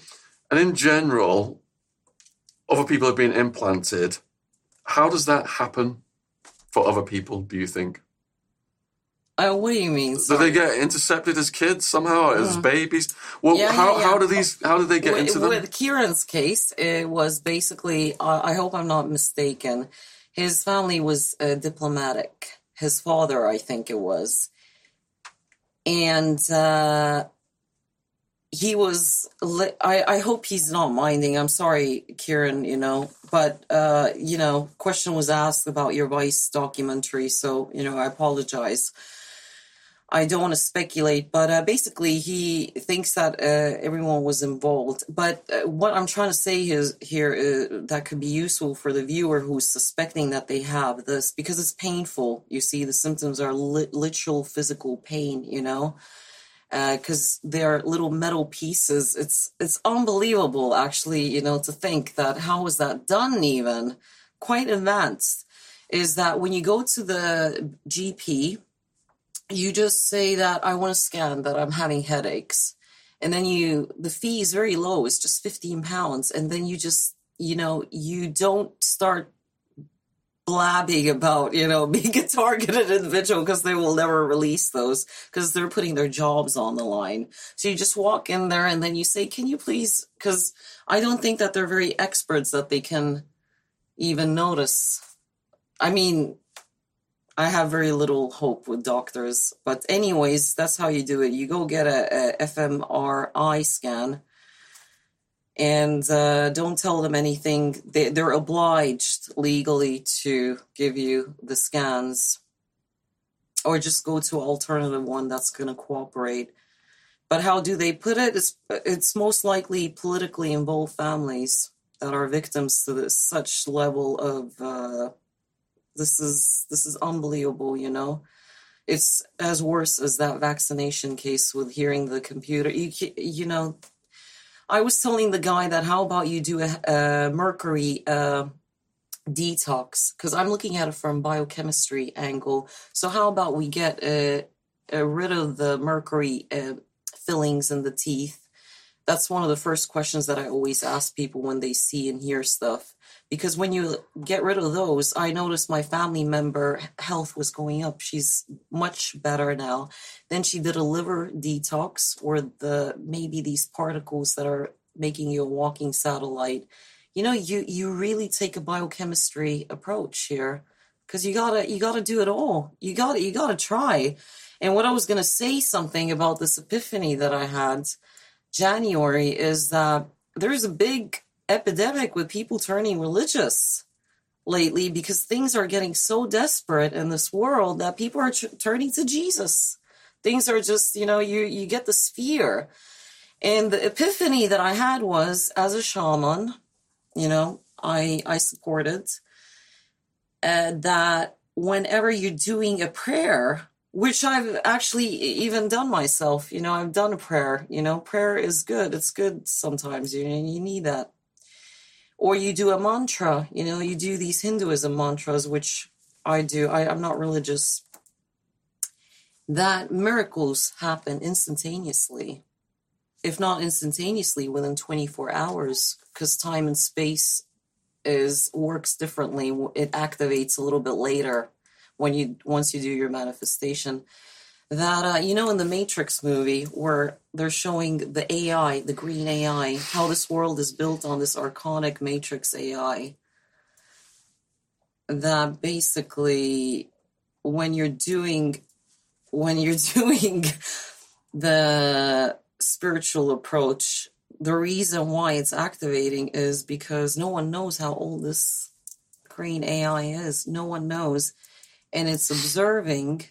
[SPEAKER 1] and in general, other people have been implanted. How does that happen for other people? Do you think?
[SPEAKER 2] Uh, what do you mean?
[SPEAKER 1] Do they get intercepted as kids somehow, as babies? Well.
[SPEAKER 2] Yeah,
[SPEAKER 1] how
[SPEAKER 2] yeah, yeah.
[SPEAKER 1] how do these how do they get
[SPEAKER 2] with,
[SPEAKER 1] into them?
[SPEAKER 2] with Kieran's case, it was basically, uh, I hope I'm not mistaken, his family was uh, diplomatic. His father, I think it was. And uh, he was, I, I hope he's not minding. I'm sorry, Kieran, you know, but, uh, you know, question was asked about your Vice documentary. So, you know, I apologize. I don't want to speculate, but uh, basically he thinks that uh, everyone was involved. But uh, what I'm trying to say is here uh, that could be useful for the viewer who's suspecting that they have this because it's painful. You see, the symptoms are li- literal physical pain. You know, because uh, they're little metal pieces. It's it's unbelievable, actually. You know, to think that how was that done? Even quite advanced. Is that when you go to the GP you just say that I want to scan that I'm having headaches. And then you, the fee is very low. It's just 15 pounds. And then you just, you know, you don't start blabbing about, you know, [LAUGHS] being a targeted individual because they will never release those because they're putting their jobs on the line. So you just walk in there and then you say, can you please, because I don't think that they're very experts that they can even notice. I mean, I have very little hope with doctors. But anyways, that's how you do it. You go get a, a fMRI scan and uh, don't tell them anything. They, they're obliged legally to give you the scans or just go to alternative one that's going to cooperate. But how do they put it? It's, it's most likely politically involved families that are victims to this, such level of uh, this is this is unbelievable you know it's as worse as that vaccination case with hearing the computer you you know i was telling the guy that how about you do a, a mercury uh, detox? Because i'm looking at it from biochemistry angle. So how about we get uh, uh, rid of the mercury uh, fillings in the teeth? That's one of the first questions that i always ask people when they see and hear stuff because when you get rid of those i noticed my family member health was going up. She's much better now. Then she did a liver detox where the maybe these particles that are making you a walking satellite. You know you you really take a biochemistry approach here because you gotta you gotta do it all. You gotta you gotta try. And what i was gonna say something about this epiphany that i had january is that there's a big epidemic with people turning religious lately because things are getting so desperate in this world that people are tr- turning to Jesus. Things are just, you know, you you get this fear. And the epiphany that I had was as a shaman, you know, I I supported uh, that whenever you're doing a prayer, which I've actually even done myself, you know, I've done a prayer. You know, prayer is good. It's good sometimes. You you need that or you do a mantra you know you do these hinduism mantras which i do. I, i'm not religious. That miracles happen instantaneously if not instantaneously within 24 hours because time and space is works differently. It activates a little bit later when you once you do your manifestation that uh, you know in the matrix movie where they're showing the ai the green ai how this world is built on this archonic matrix ai that basically when you're doing when you're [LAUGHS] doing the spiritual approach the reason why it's activating is because no one knows how old this green ai is. No one knows. And it's observing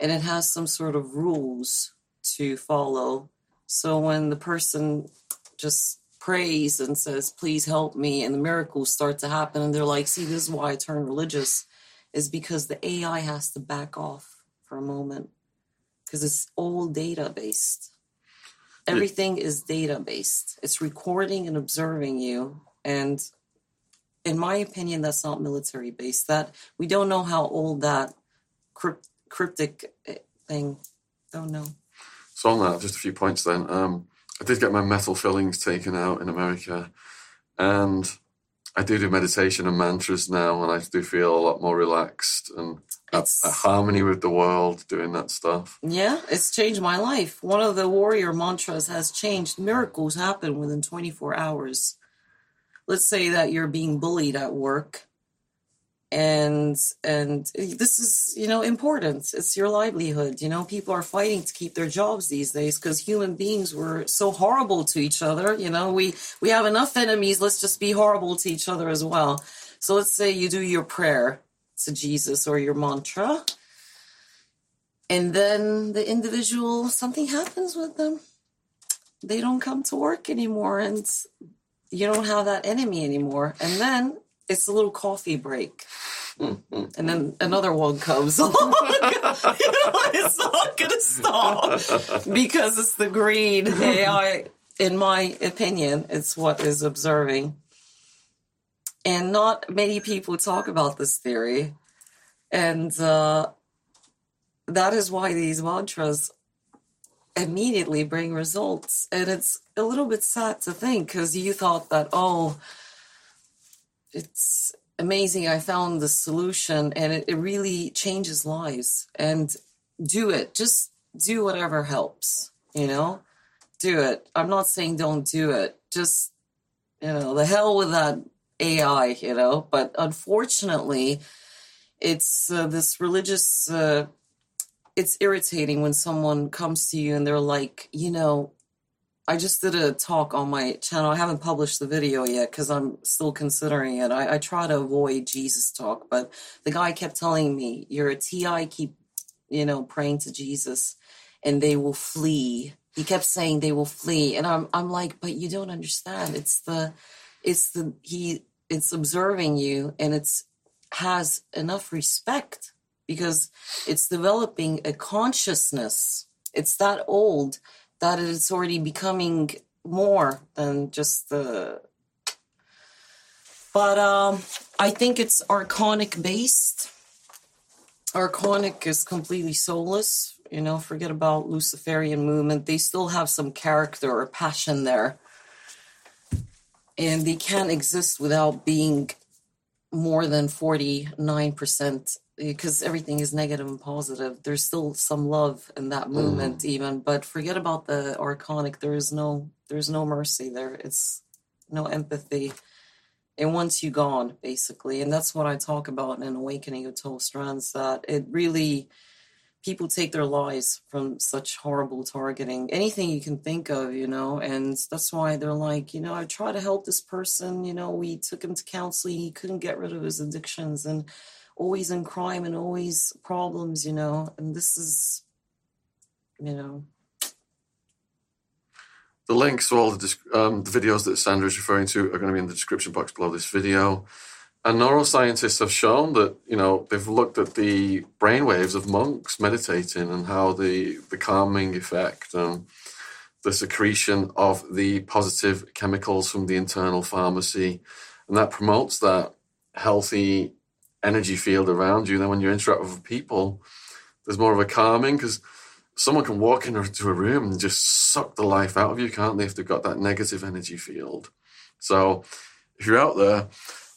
[SPEAKER 2] and it has some sort of rules to follow. So when the person just prays and says, Please help me, and the miracles start to happen, and they're like, See, this is why I turn religious, is because the AI has to back off for a moment because it's all data based. Everything is data based, it's recording and observing you. And in my opinion, that's not military based. That we don't know how old that crypt, cryptic eh, thing. Oh no.
[SPEAKER 1] So on that, just a few points then. Um, I did get my metal fillings taken out in America, and I do do meditation and mantras now, and I do feel a lot more relaxed and a harmony with the world doing that stuff.
[SPEAKER 2] Yeah, it's changed my life. One of the warrior mantras has changed. Miracles happen within 24 hours. Let's say that you're being bullied at work and and this is you know important it's your livelihood. You know people are fighting to keep their jobs these days because human beings were so horrible to each other. You know we we have enough enemies. Let's just be horrible to each other as well. So let's say you do your prayer to jesus or your mantra and then the individual something happens with them. They don't come to work anymore and you don't have that enemy anymore. And then it's a little coffee break and then another one comes [LAUGHS] along. [LAUGHS] you know, it's not going to stop because it's the greed AI, in my opinion, it's what is observing. And not many people talk about this theory. And uh, that is why these mantras immediately bring results. And it's a little bit sad to think because you thought that, oh, it's amazing. I found the solution and it, it really changes lives. And do it. Just do whatever helps, you know? Do it. I'm not saying don't do it. Just, you know, the hell with that AI, you know? But unfortunately, it's uh, this religious, uh, it's irritating when someone comes to you and they're like, you know, I just did a talk on my channel. I haven't published the video yet because I'm still considering it. I, I, try to avoid Jesus talk, but the guy kept telling me, "You're a TI. Keep, you know, praying to Jesus, and they will flee." He kept saying they will flee, and I'm I'm like, but you don't understand. It's the, it's the he. It's observing you, and it's has enough respect because it's developing a consciousness. It's that old that it's already becoming more than just the but um i think it's archonic based. Archonic is completely soulless you know forget about luciferian movement. They still have some character or passion there. And they can't exist without being more than 49% because everything is negative and positive. There's still some love in that movement, mm. even. But forget about the archonic. There is no, there's no mercy there. It's no empathy. It wants you gone, basically, and that's what I talk about in Awakening of Twelve Strands. That it really, people take their lives from such horrible targeting. Anything you can think of, you know, and that's why they're like, you know, I try to help this person. You know, we took him to counseling. He couldn't get rid of his addictions, and always in crime and always problems, you know, and this is, you know.
[SPEAKER 1] The links to all the, um, the videos that Sandra is referring to are going to be in the description box below this video. And neuroscientists have shown that, you know, they've looked at the brainwaves of monks meditating and how the, the calming effect and the secretion of the positive chemicals from the internal pharmacy. And that promotes that healthy energy field around you. Then when you interact with people, there's more of a calming because someone can walk into a room and just suck the life out of you, can't they, if they've got that negative energy field? So if you're out there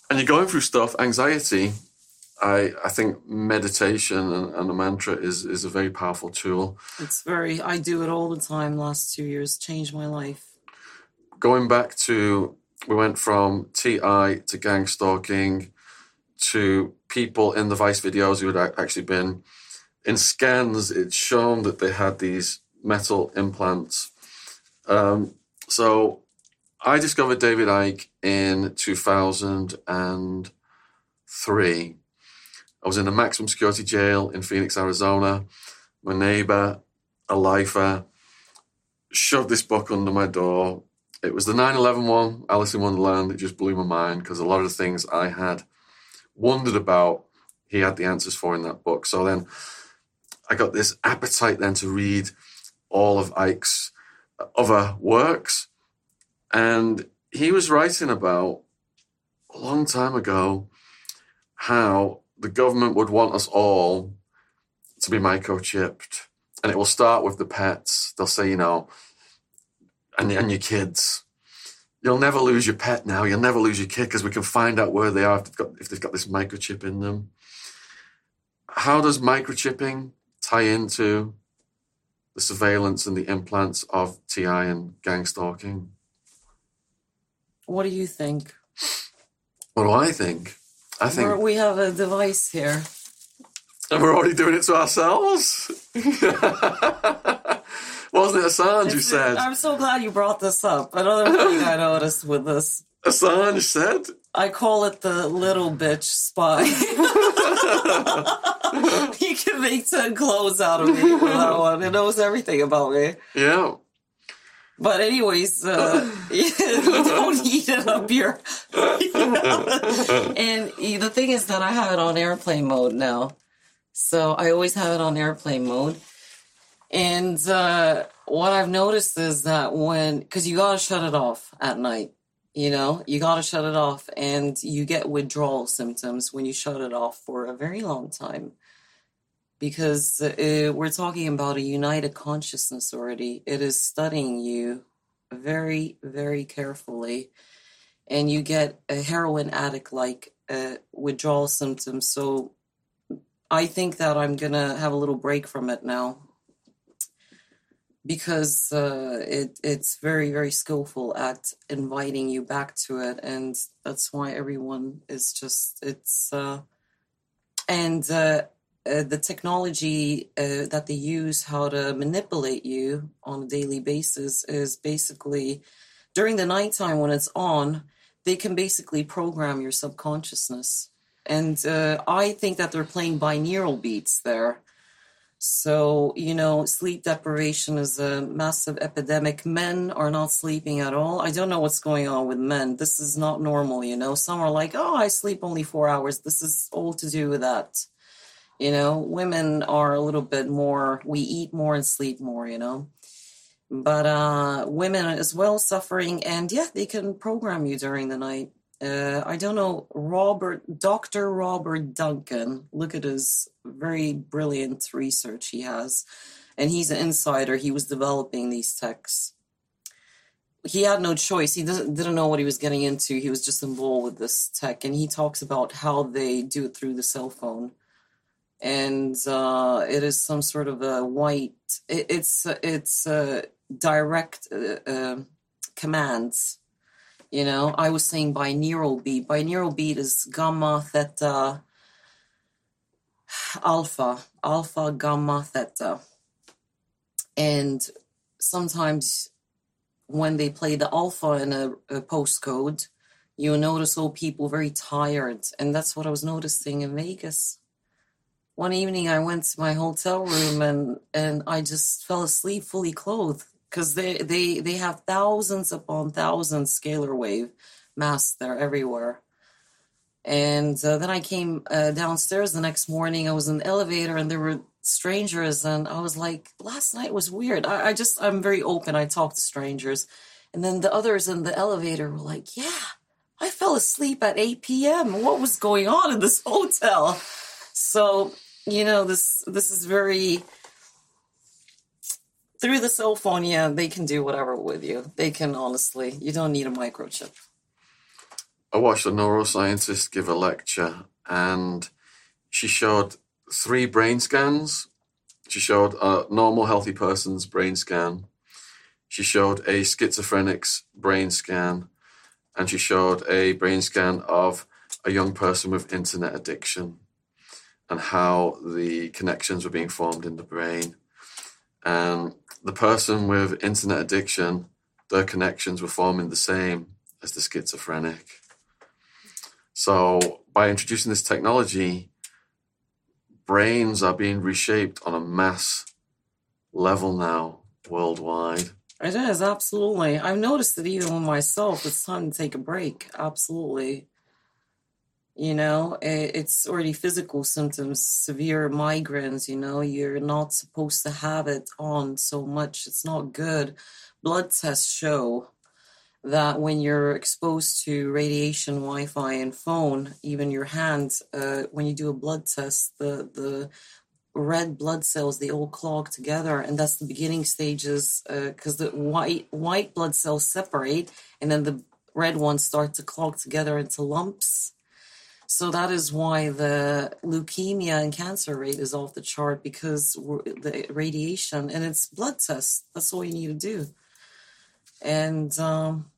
[SPEAKER 1] and you're going through stuff, anxiety, I, I think meditation and, and a mantra is, is a very powerful tool.
[SPEAKER 2] It's very, I do it all the time. Last two years changed my life.
[SPEAKER 1] Going back to, we went from TI to gang stalking to people in the Vice videos who had actually been in scans. It's shown that they had these metal implants. Um, so I discovered David Icke in 2003. I was in a maximum security jail in Phoenix, Arizona. My neighbor, a lifer, shoved this book under my door. It was the 9 11 one, Alice in Wonderland. It just blew my mind because a lot of the things I had wondered about, he had the answers for in that book. So then I got this appetite then to read all of Icke's other works. And he was writing about a long time ago how the government would want us all to be microchipped. And it will start with the pets. They'll say, you know, and, and your kids you'll never lose your pet now. You'll never lose your kid because we can find out where they are if they've got if they've got this microchip in them. How does microchipping tie into the surveillance and the implants of TI and gang stalking?
[SPEAKER 2] What do you think?
[SPEAKER 1] What do I think? I think
[SPEAKER 2] We're, we have a device here.
[SPEAKER 1] And we're already doing it to ourselves. [LAUGHS] [LAUGHS] Wasn't Assange who said?
[SPEAKER 2] I'm so glad you brought this up. Another thing I noticed with this. [LAUGHS]
[SPEAKER 1] Assange said?
[SPEAKER 2] I call it the little bitch spy. [LAUGHS] you can make 10 clothes out of me with that one. It knows everything about me.
[SPEAKER 1] Yeah.
[SPEAKER 2] But anyways, uh, [LAUGHS] you don't eat it up here. and the thing is that I have it on airplane mode now, so I always have it on airplane mode. And uh, what I've noticed is that when, because you gotta shut it off at night, you know, you gotta shut it off, and you get withdrawal symptoms when you shut it off for a very long time because uh, we're talking about a united consciousness already. It is studying you very, very carefully, and you get a heroin addict like uh, withdrawal symptoms. So I think that I'm gonna have a little break from it now because uh, it it's very very skillful at inviting you back to it, and that's why everyone is just it's uh, and uh, uh, the technology uh, that they use how to manipulate you on a daily basis is basically during the nighttime when it's on they can basically program your subconsciousness. And uh, i think that they're playing binaural beats there so you know sleep deprivation is a massive epidemic. Men are not sleeping at all. I don't know what's going on with men. This is not normal you know? Some are like oh i sleep only four hours. This is all to do with that. You know, women are a little bit more, we eat more and sleep more, you know. But uh, women as well suffering, and yeah, they can program you during the night. Uh, I don't know, Robert, Dr. Robert Duncan, look at his very brilliant research he has. And he's an insider. He was developing these techs. He had no choice. He didn't know what he was getting into. He was just involved with this tech. And he talks about how they do it through the cell phone and uh, it is some sort of a white. It, it's it's uh, direct uh, um, commands. You know, I was saying binaural beat. Binaural beat is gamma, theta, alpha, alpha, gamma, theta, and sometimes when they play the alpha in a, a postcode, you notice all people very tired, and that's what I was noticing in Vegas. One evening I went to my hotel room and and I just fell asleep fully clothed because they they they have thousands upon thousands scalar wave masks there everywhere. And uh, then I came uh, downstairs the next morning. I was in the elevator and there were strangers, and I was like, last night was weird. I, I just I'm very open. I talk to strangers, and then the others in the elevator were like, yeah. I fell asleep at 8 p.m. What was going on in this [LAUGHS] hotel? So you know this this is very through the cell phone yeah they can do whatever with you. They can honestly you don't need a microchip.
[SPEAKER 1] I watched a neuroscientist give a lecture and she showed three brain scans. She showed a normal healthy person's brain scan. She showed a schizophrenic's brain scan and she showed a brain scan of a young person with internet addiction and how the connections were being formed in the brain. And the person with internet addiction, their connections were forming the same as the schizophrenic. So, by introducing this technology, brains are being reshaped on a mass level now worldwide.
[SPEAKER 2] It is, absolutely. I've noticed it even with myself. It's time to take a break. Absolutely. You know, it's already physical symptoms, severe migraines. You know, you're not supposed to have it on so much. It's not good. Blood tests show that when you're exposed to radiation, Wi Fi, and phone, even your hands uh, when you do a blood test, the, the red blood cells they all clog together and that's the beginning stages because uh, the white white blood cells separate and then the red ones start to clog together into lumps so that is why the leukemia and cancer rate is off the chart because the radiation and it's blood tests. That's all you need to do. And um,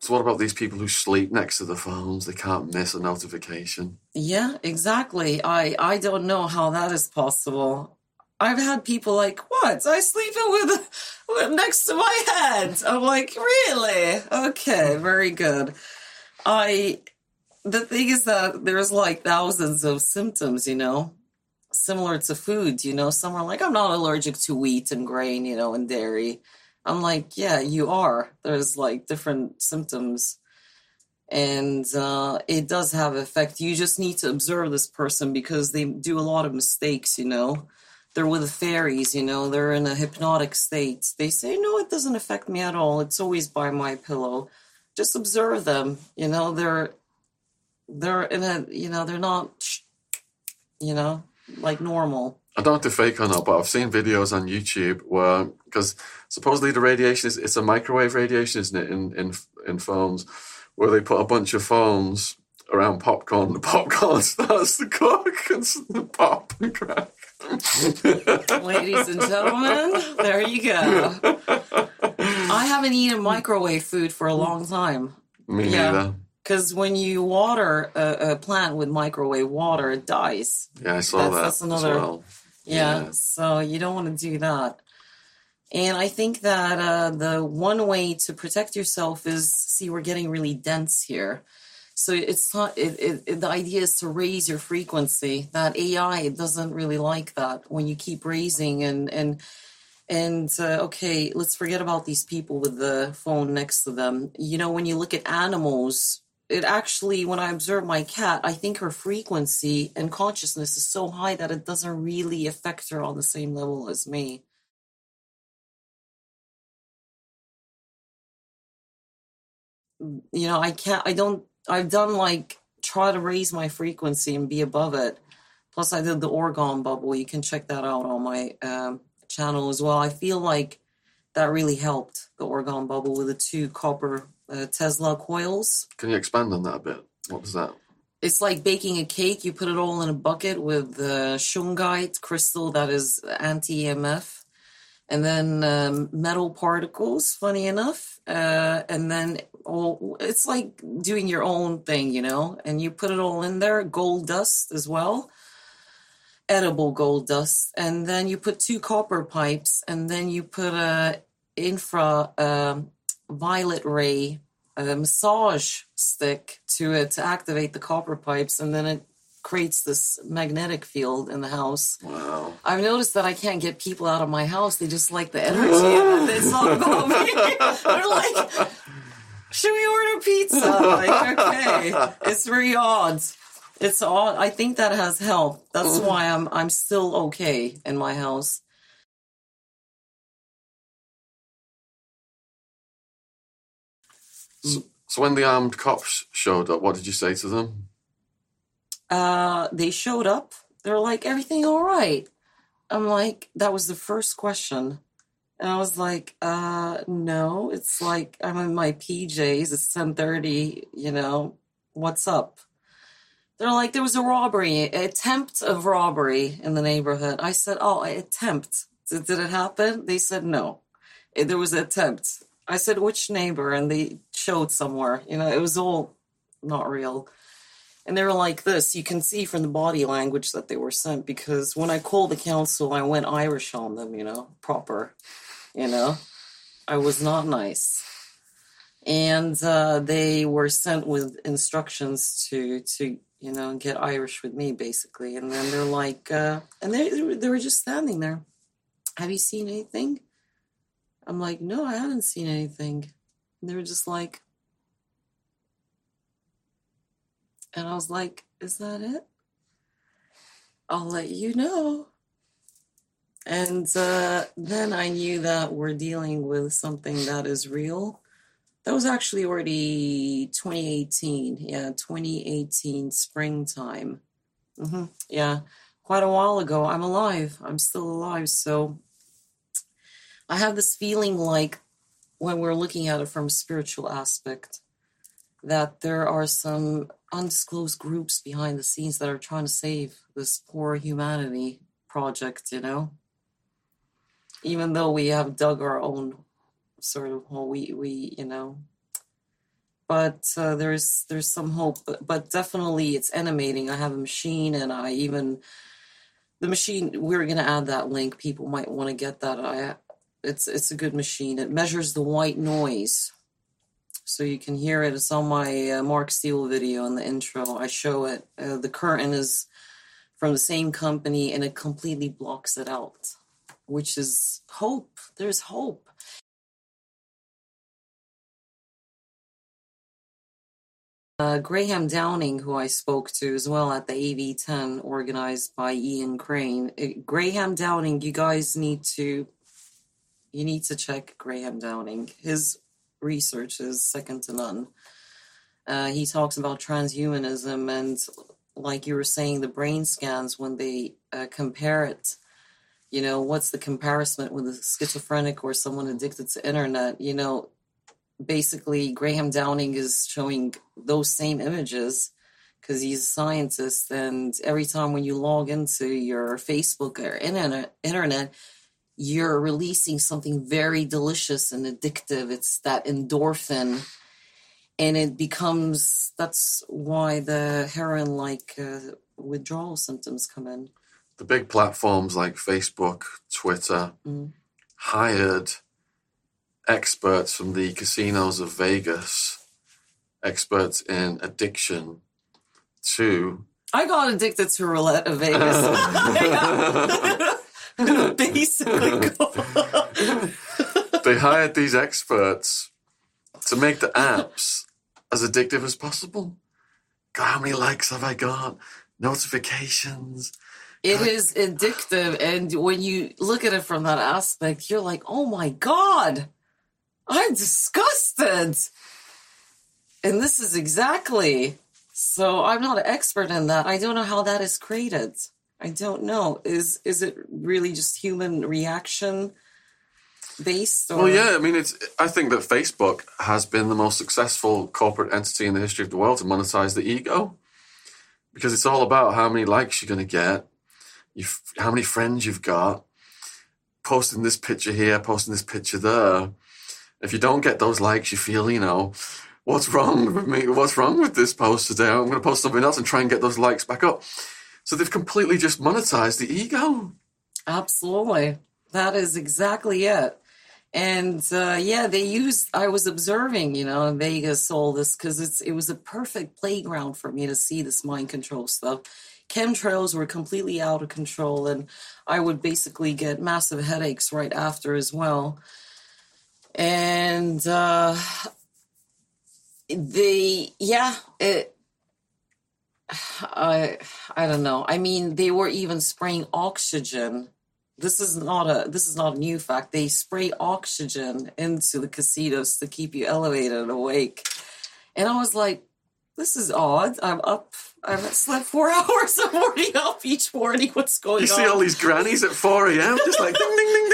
[SPEAKER 1] so, what about these people who sleep next to the phones? They can't miss a notification.
[SPEAKER 2] Yeah, exactly. I I don't know how that is possible. I've had people like, "What? I sleep with, with next to my head." I'm like, "Really? Okay, very good." I the thing is that there's like thousands of symptoms, you know. similar to food, you know. Some are like, I'm not allergic to wheat and grain, you know, and dairy. I'm like, yeah, you are. There's like different symptoms. And uh, it does have effect. You just need to observe this person because they do a lot of mistakes, you know. They're with the fairies, you know, they're in a hypnotic state. They say, no, it doesn't affect me at all. It's always by my pillow. Just observe them, you know, they're they're in a you know, they're not you know, like normal.
[SPEAKER 1] I don't know if they're fake or not, but I've seen videos on YouTube where because supposedly the radiation is it's a microwave radiation, isn't it? In in in phones, where they put a bunch of phones around popcorn. The popcorn [LAUGHS] starts to cook and s- pop and crack. [LAUGHS]
[SPEAKER 2] Ladies and gentlemen, there you go. I haven't eaten microwave food for a long time.
[SPEAKER 1] Me
[SPEAKER 2] Yeah.
[SPEAKER 1] neither.
[SPEAKER 2] Because when you water a, a plant with microwave water, it dies.
[SPEAKER 1] Yeah, I saw
[SPEAKER 2] That's-
[SPEAKER 1] that
[SPEAKER 2] that's another-
[SPEAKER 1] well.
[SPEAKER 2] Yeah,
[SPEAKER 1] Yeah.
[SPEAKER 2] so you don't want to do that. And I think that uh, the one way to protect yourself is see, we're getting really dense here. So it's not. It, it, it, the idea is to raise your frequency. That AI it doesn't really like that when you keep raising and and and uh, okay, let's forget about these people with the phone next to them. You know, when you look at animals, it actually, when I observe my cat, I think her frequency and consciousness is so high that it doesn't really affect her on the same level as me. You know, I can't, I don't, I've done like try to raise my frequency and be above it. Plus, I did the orgone bubble. You can check that out on my um, channel as well. I feel like that really helped the orgone bubble with the two copper uh, Tesla coils.
[SPEAKER 1] Can you expand on that a bit? What was that?
[SPEAKER 2] It's like baking a cake. You put it all in a bucket with the shungite crystal that is anti EMF, and then um, metal particles. Funny enough, uh, and then all. It's like doing your own thing, you know. And you put it all in there. Gold dust as well, edible gold dust, and then you put two copper pipes, and then you put a infra um, violet ray a massage stick to it to activate the copper pipes, and then it creates this magnetic field in the house.
[SPEAKER 1] Wow.
[SPEAKER 2] I've noticed that I can't get people out of my house. They just like the energy. and it's not about me. They're like, should we order pizza? Like, okay. It's very odd. It's all I think that has helped. That's why I'm I'm still okay in my house.
[SPEAKER 1] So when the armed cops showed up, what did you say to them?
[SPEAKER 2] uh, they showed up. They're like, everything all right? I'm like, that was the first question. And I was like, uh, no, it's like, I'm in my PJs. It's 1030, you know, what's up? They're like, there was a robbery, attempt of robbery in the neighborhood. I said, oh, attempt. Did, did it happen? They said, no. Eh, There was an attempt. I said, which neighbor? And they showed somewhere. You know, it was all not real. And they were like this. You can see from the body language that they were sent because when I called the council, I went Irish on them, you know, proper. You know, I was not nice. And uh, they were sent with instructions to, to, you know, get Irish with me, basically. And then they're like, uh, and they, they were just standing there. Have you seen anything? I'm like, no, I haven't seen anything. And they were just like, and I was like, is that it? I'll let you know. And uh, then I knew that we're dealing with something that is real. That was actually already 2018. Yeah, 2018 springtime. hmm Yeah, quite a while ago. I'm alive. I'm still alive. So I have this feeling like when we're looking at it from a spiritual aspect, that there are some undisclosed groups behind the scenes that are trying to save this poor humanity project, you know? Even though we have dug our own sort of hole, we, we you know. But uh, there's there's some hope, but, but definitely it's animating. I have a machine, and I even the machine. We're gonna add that link. People might want to get that. I it's it's a good machine. It measures the white noise, so you can hear it. It's on my uh, Mark Steele video in the intro. I show it. Uh, the curtain is from the same company and it completely blocks it out, which is hope. There's hope. Graham Downing, who I spoke to as well at the AV10 organized by Ian Crane. Uh, Graham Downing, you guys need to you need to check Graham Downing. His research is second to none. Uh, he talks about transhumanism and, like you were saying, the brain scans when they uh, compare it. You know, what's the comparison with a schizophrenic or someone addicted to internet? You know, basically, Graham Downing is showing those same images because he's a scientist. And every time when you log into your Facebook or internet, internet you're releasing something very delicious and addictive. It's that endorphin. And it becomes that's why the heroin like uh, withdrawal symptoms come in.
[SPEAKER 1] The big platforms like Facebook, Twitter
[SPEAKER 2] Mm.
[SPEAKER 1] hired experts from the casinos of Vegas, experts in addiction, to
[SPEAKER 2] I got addicted to roulette of Vegas. [LAUGHS] [LAUGHS] Basically, [LAUGHS]
[SPEAKER 1] they hired these experts to make the apps as addictive as possible. God, how many likes have I got? Notifications.
[SPEAKER 2] it is addictive, and when you look at it from that aspect, you're like, "Oh my god, I'm disgusted." And this is exactly so. I'm not an expert in that. I don't know how that is created. I don't know. Is is it really just human reaction based? Or?
[SPEAKER 1] Well, yeah, I mean, it's. I think that Facebook has been the most successful corporate entity in the history of the world to monetize the ego, because it's all about how many likes you're going to get, how many friends you've got, posting this picture here, posting this picture there. If you don't get those likes, you feel, you know, what's wrong with me? What's wrong with this post today? I'm going to post something else and try and get those likes back up. So they've completely just monetized the ego.
[SPEAKER 2] Absolutely. That is exactly it. And uh, yeah, they used. I was observing, you know, in Vegas all this because it's it was a perfect playground for me to see this mind control stuff. Chemtrails were completely out of control, and I would basically get massive headaches right after as well and uh, the yeah it, i i don't know. I mean they were even spraying oxygen. This is not a this is not a new fact. They spray oxygen into the casinos to keep you elevated and awake. And i was like this is odd. I'm up i've slept four [LAUGHS] hours i'm already up each morning. What's going
[SPEAKER 1] you
[SPEAKER 2] on?
[SPEAKER 1] you see all these grannies at 4 a.m just like ding ding ding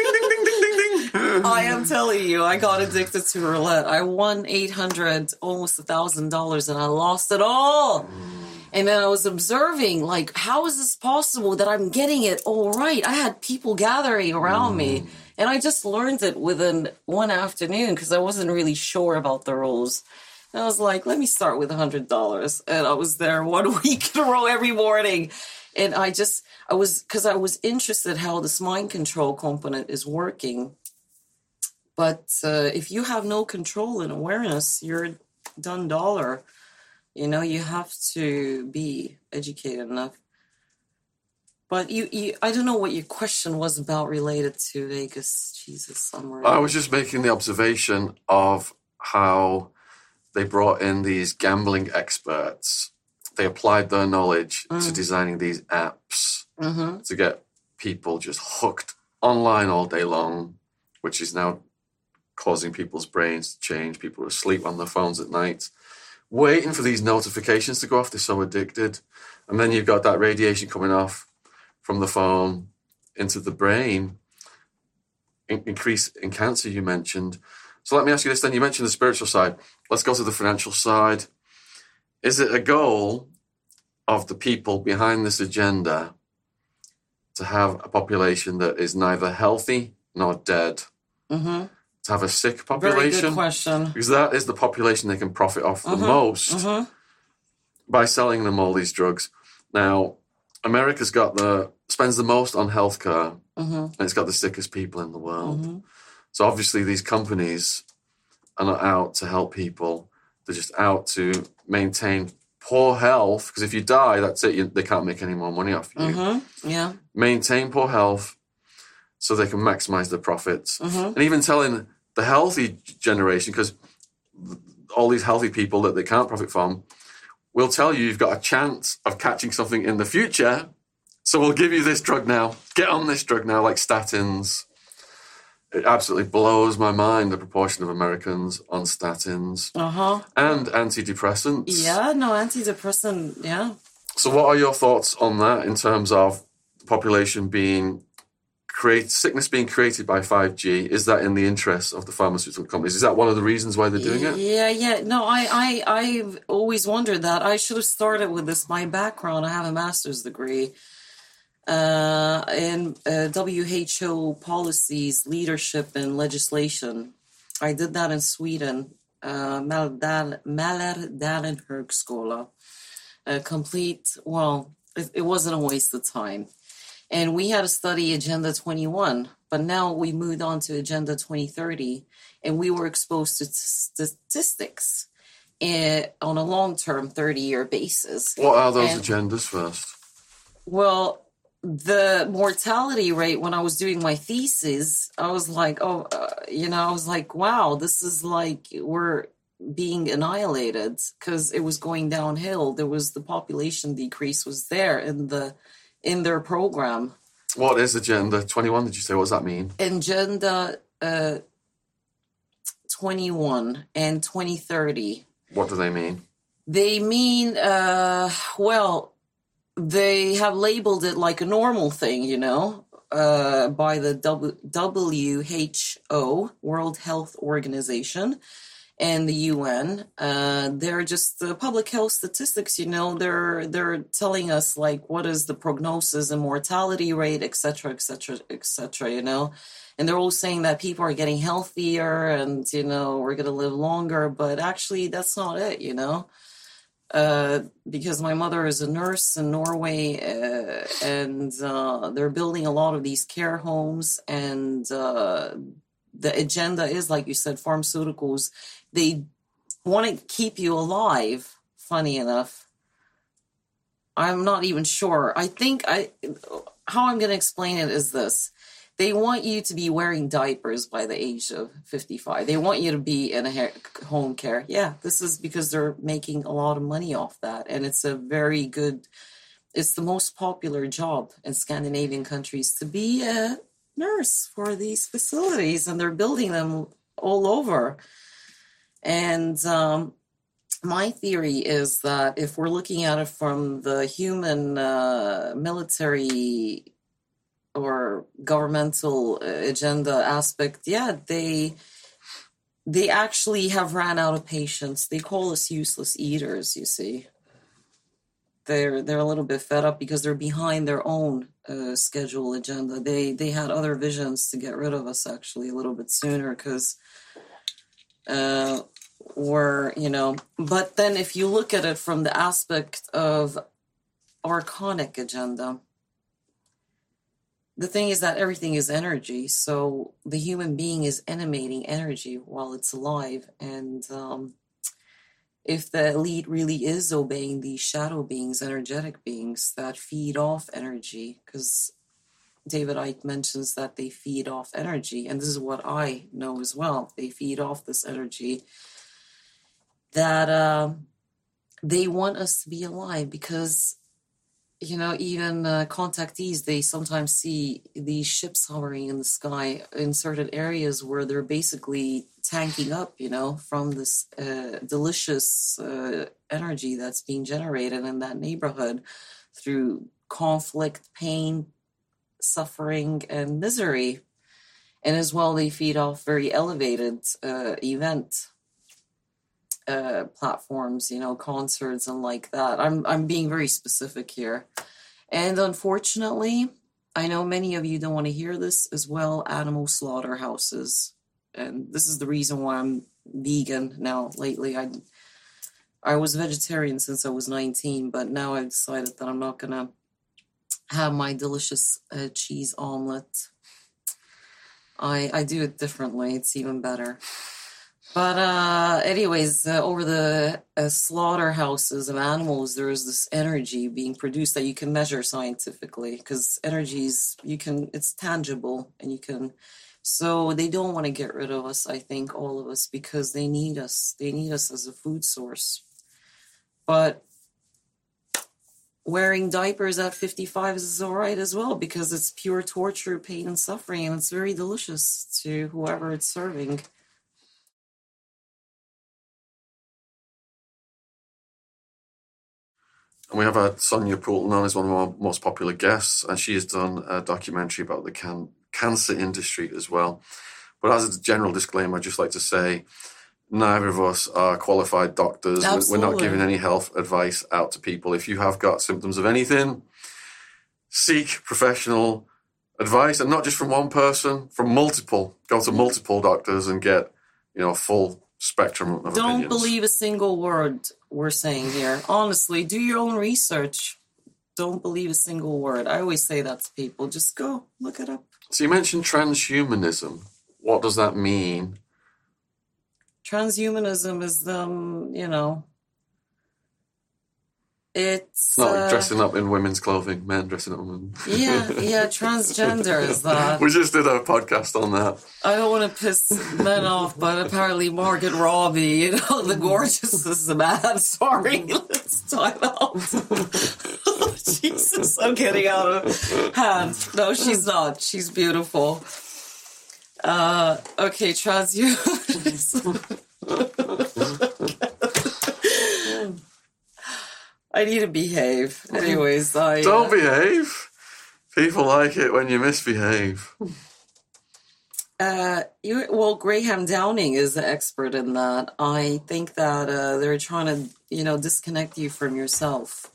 [SPEAKER 2] I am telling you, I got addicted to roulette. I won eight hundred, almost a thousand dollars, and I lost it all. And then I was observing, like, how is this possible that I'm getting it all right? I had people gathering around me, mm. and I just learned it within one afternoon because I wasn't really sure about the rules. And I was like, let me start with a hundred dollars, and I was there [LAUGHS] one week in a row every morning. And I just, I was, because I was interested how this mind control component is working. But uh, if you have no control and awareness, you're done dollar. You know, you have to be educated enough. But you, you, I don't know what your question was about related to Vegas. Jesus, somewhere.
[SPEAKER 1] I was just making the observation of how they brought in these gambling experts. They applied their knowledge to
[SPEAKER 2] Mm.
[SPEAKER 1] designing these apps
[SPEAKER 2] Mm-hmm.
[SPEAKER 1] to get people just hooked online all day long, which is now causing people's brains to change. People are asleep on their phones at night, waiting for these notifications to go off. They're so addicted. And then you've got that radiation coming off from the phone into the brain, in- increase in cancer, you mentioned. So let me ask you this then. You mentioned the spiritual side. Let's go to the financial side. Is it a goal of the people behind this agenda to have a population that is neither healthy nor dead?
[SPEAKER 2] Mm-hmm.
[SPEAKER 1] To have a sick
[SPEAKER 2] Very good
[SPEAKER 1] population?
[SPEAKER 2] question.
[SPEAKER 1] Because that is the population they can profit off the
[SPEAKER 2] Mhm,
[SPEAKER 1] most
[SPEAKER 2] Mm-hmm.
[SPEAKER 1] by selling them all these drugs. Now, America's got the spends the most on healthcare,
[SPEAKER 2] Mm-hmm.
[SPEAKER 1] and it's got the sickest people in the world.
[SPEAKER 2] Mm-hmm.
[SPEAKER 1] So obviously, these companies are not out to help people; they're just out to maintain poor health, because if you die, that's it. You, they can't make any more money off you.
[SPEAKER 2] hmm Yeah.
[SPEAKER 1] Maintain poor health so they can maximize their profits.
[SPEAKER 2] hmm
[SPEAKER 1] And even telling the healthy generation, because all these healthy people that they can't profit from will tell you you've got a chance of catching something in the future. So we'll give you this drug now. Get on this drug now, like statins. It absolutely blows my mind the proportion of Americans on statins
[SPEAKER 2] Uh huh.
[SPEAKER 1] and antidepressants.
[SPEAKER 2] Yeah. No antidepressant. Yeah.
[SPEAKER 1] So, what are your thoughts on that in terms of the population being create sickness being created by 5G? Is that in the interest of the pharmaceutical companies? Is that one of the reasons why they're doing it?
[SPEAKER 2] Yeah, yeah. No, I, I, I've always wondered that. I should have started with this. My background, I have a master's degree uh, in uh, WHO policies, leadership, and legislation. I did that in Sweden, uh, Mälardal- Mälardalen Högskola. A complete, well, it, it wasn't a waste of time. And we had to study Agenda 21, but now we moved on to Agenda 2030 and we were exposed to statistics eh, on a long term 30 year basis.
[SPEAKER 1] What are those
[SPEAKER 2] And-
[SPEAKER 1] agendas first?
[SPEAKER 2] Well, the mortality rate when I was doing my thesis, I was like, oh, uh, you know, I was like, wow, this is like we're being annihilated because it was going downhill. There was the population decrease was there and the in their program.
[SPEAKER 1] What is Agenda 21? Did you say? What does that mean?
[SPEAKER 2] Agenda uh, 21 and 2030.
[SPEAKER 1] What do they mean?
[SPEAKER 2] They mean, uh, well, they have labeled it like a normal thing, you know, uh, by the w- WHO, World Health Organization, and the UN. Uh, they're just the public health statistics, you know. They're they're telling us like what is the prognosis and mortality rate, et cetera, et cetera, et cetera, you know. And they're all saying that people are getting healthier and you know we're gonna live longer, but actually that's not it, you know uh, because my mother is a nurse in Norway, uh, and uh, they're building a lot of these care homes, and uh, the agenda is, like you said, pharmaceuticals. They want to keep you alive. Funny enough, I'm not even sure. I think I how I'm going to explain it is this. They want you to be wearing diapers by the age of 55. They want you to be in a hair, home care. Yeah, this is because they're making a lot of money off that. And it's a very good, it's the most popular job in Scandinavian countries to be a nurse for these facilities. And they're building them all over. And um, my theory is that if we're looking at it from the human uh, military or governmental agenda aspect, yeah, they they actually have ran out of patience. They call us useless eaters. You see, they're they're a little bit fed up because they're behind their own uh, schedule agenda. They they had other visions to get rid of us actually a little bit sooner because uh, we're you know. But then if you look at it from the aspect of archonic agenda the thing is that everything is energy so the human being is animating energy while it's alive and um, if the elite really is obeying these shadow beings energetic beings that feed off energy because david icke mentions that they feed off energy and this is what i know as well. They feed off this energy that um, they want us to be alive because you know, even uh, contactees, they sometimes see these ships hovering in the sky in certain areas where they're basically tanking up, you know, from this uh, delicious uh, energy that's being generated in that neighborhood through conflict, pain, suffering, and misery. And as well, they feed off very elevated uh, event uh, platforms, you know, concerts and like that. I'm I'm being very specific here, and unfortunately, I know many of you don't want to hear this as well. Animal slaughterhouses, and this is the reason why I'm vegan now. Lately, I I was vegetarian since I was 19, but now I've decided that I'm not gonna have my delicious uh, cheese omelet. I I do it differently. It's even better. But uh, anyways, uh, over the uh, slaughterhouses of animals, there is this energy being produced that you can measure scientifically because energies you can it's tangible and you can. So they don't want to get rid of us. I think all of us because they need us. They need us as a food source. But wearing diapers at 55 is all right as well because it's pure torture, pain, and suffering, and it's very delicious to whoever it's serving.
[SPEAKER 1] And we have a Sonia Poulton on as one of our most popular guests, and she has done a documentary about the can- cancer industry as well. But as a general disclaimer, I'd just like to say neither of us are qualified doctors. We're- We're not giving any health advice out to people. If you have got symptoms of anything, seek professional advice, and not just from one person, from multiple. Go to multiple doctors and get, you know, a full spectrum of
[SPEAKER 2] Don't
[SPEAKER 1] opinions.
[SPEAKER 2] believe a single word we're saying here. Honestly, do your own research. Don't believe a single word. I always say that to people. Just go look it up.
[SPEAKER 1] So you mentioned transhumanism. What does that mean?
[SPEAKER 2] Transhumanism is um, you know, it's
[SPEAKER 1] Not
[SPEAKER 2] uh,
[SPEAKER 1] dressing up in women's clothing, men dressing up in women.
[SPEAKER 2] yeah, [LAUGHS] yeah, transgender is that.
[SPEAKER 1] we just did a podcast on that.
[SPEAKER 2] I don't want to piss men off, but apparently Margaret Robbie, you know, the gorgeous is the man. Sorry, let's time out. [LAUGHS] Jesus, I'm getting out of hand. No, she's not. She's beautiful. Uh, okay, transhumanism. [LAUGHS] I need to behave. Anyways, I
[SPEAKER 1] Don't
[SPEAKER 2] uh,
[SPEAKER 1] behave. People like it when you misbehave.
[SPEAKER 2] Uh, you well, Graham Downing is the expert in that. I think that uh, they're trying to, you know, disconnect you from yourself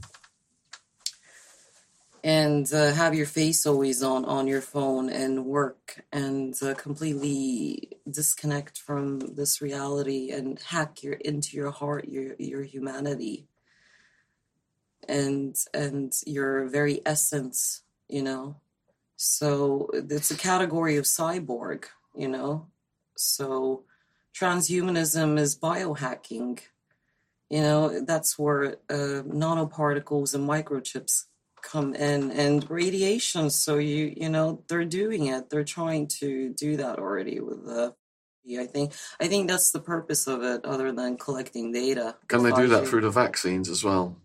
[SPEAKER 2] and uh, have your face always on on your phone and work and uh, completely disconnect from this reality and hack your into your heart, your your humanity, and and your very essence, you know. So it's a category of cyborg, you know. So transhumanism is biohacking. You know, that's where uh, nanoparticles and microchips come in and radiation. So you, you know, they're doing it. They're trying to do that already with the. I think I think that's the purpose of it, other than collecting data.
[SPEAKER 1] Can they do that
[SPEAKER 2] 5G.
[SPEAKER 1] through the vaccines as well?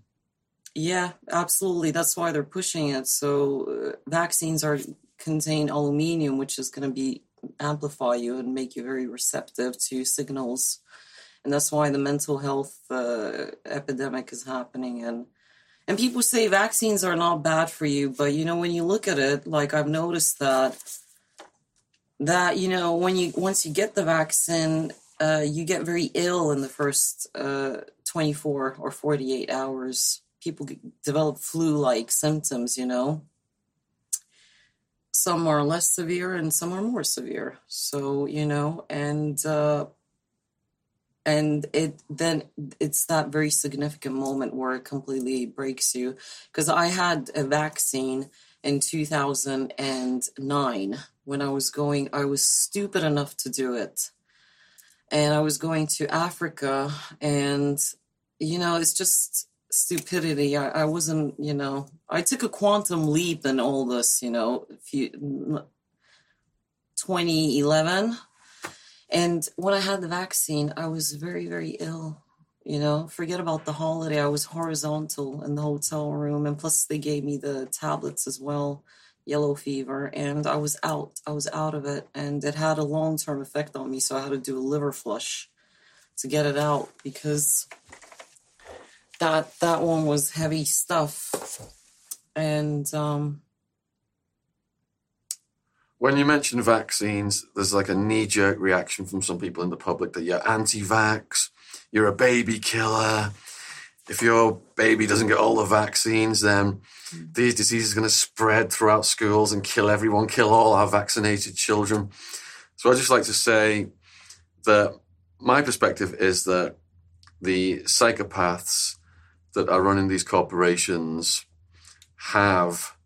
[SPEAKER 2] Yeah, absolutely. That's why they're pushing it. So uh, vaccines are contain aluminium, which is going to be amplify you and make you very receptive to signals, and that's why the mental health uh, epidemic is happening. And and people say vaccines are not bad for you, but you know when you look at it, like I've noticed that that you know when you once you get the vaccine, uh, you get very ill in the first uh, 24 or 48 hours. People develop flu like symptoms, you know. Some are less severe and some are more severe. So, you know, and uh, and it then it's that very significant moment where it completely breaks you. Because i had a vaccine in 2009 when i was going i was stupid enough to do it. And i was going to africa and you know it's just stupidity. I, I wasn't you know i took a quantum leap in all this you know a few 2011 and when I had the vaccine, I was very, very ill. You know, forget about the holiday. I was horizontal in the hotel room. And plus, they gave me the tablets as well, yellow fever. And I was out. I was out of it. And it had a long term effect on me. So I had to do a liver flush to get it out because that that one was heavy stuff. And um,
[SPEAKER 1] When you mention vaccines, there's like a knee jerk reaction from some people in the public that you're anti vax, you're a baby killer. If your baby doesn't get all the vaccines, then these diseases are going to spread throughout schools and kill everyone, kill all our vaccinated children. So I'd just like to say that my perspective is that the psychopaths that are running these corporations have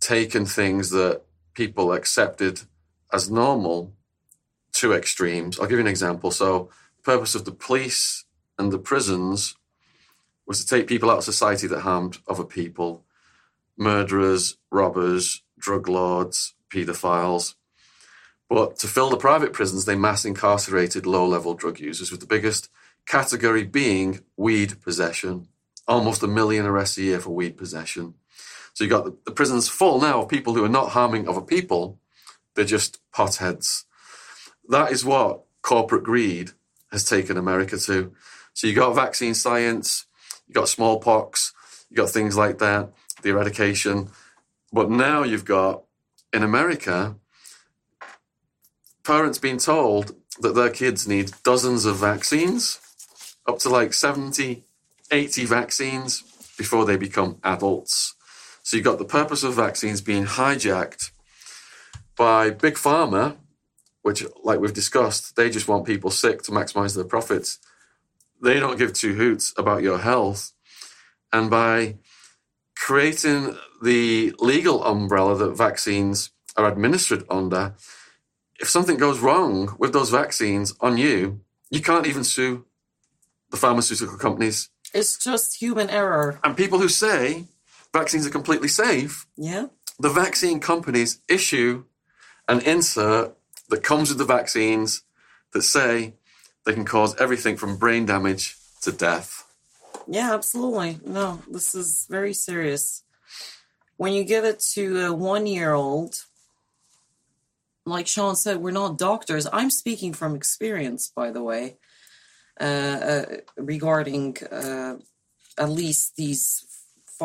[SPEAKER 1] taken things that people accepted as normal two extremes. I'll give you an example. So, the purpose of the police and the prisons was to take people out of society that harmed other people murderers, robbers, drug lords, paedophiles. But to fill the private prisons, they mass incarcerated low level drug users, with the biggest category being weed possession. Almost a million arrests a year for weed possession. So you've got the, the prisons full now of people who are not harming other people, they're just potheads. That is what corporate greed has taken America to. So you got vaccine science, you got smallpox, you got things like that, the eradication. But now you've got in America parents being told that their kids need dozens of vaccines, up to like 70, 80 vaccines before they become adults. So you've got the purpose of vaccines being hijacked by Big Pharma, which, like we've discussed, they just want people sick to maximize their profits. They don't give two hoots about your health. And by creating the legal umbrella that vaccines are administered under, if something goes wrong with those vaccines on you, you can't even sue the pharmaceutical companies.
[SPEAKER 2] It's just human error.
[SPEAKER 1] And people who say vaccines are completely safe,
[SPEAKER 2] Yeah.
[SPEAKER 1] the vaccine companies issue an insert that comes with the vaccines that say they can cause everything from brain damage to death.
[SPEAKER 2] Yeah, absolutely. No, this is very serious. When you give it to a one year old, like Sean said, we're not doctors. I'm speaking from experience, by the way, uh, uh, regarding uh, at least these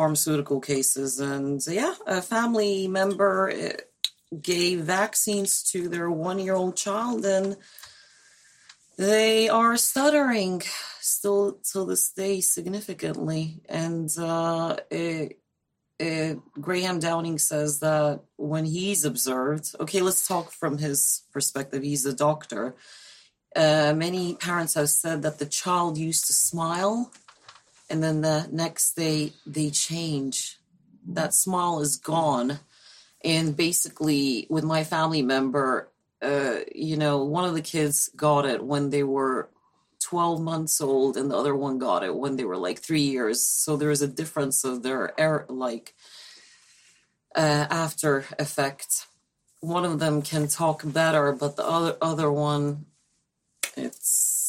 [SPEAKER 2] pharmaceutical cases. And yeah, a family member uh, gave vaccines to their one year old child, and they are stuttering still till this day significantly. And uh, it, it, Graham Downing says that when he's observed, okay, let's talk from his perspective. He's a doctor. Uh, many parents have said that the child used to smile, and then the next day they change. That smile is gone. And basically, with my family member, uh, you know, one of the kids got it when they were 12 months old and the other one got it when they were like three years so there's a difference of their air like uh, after effect one of them can talk better but the other other one it's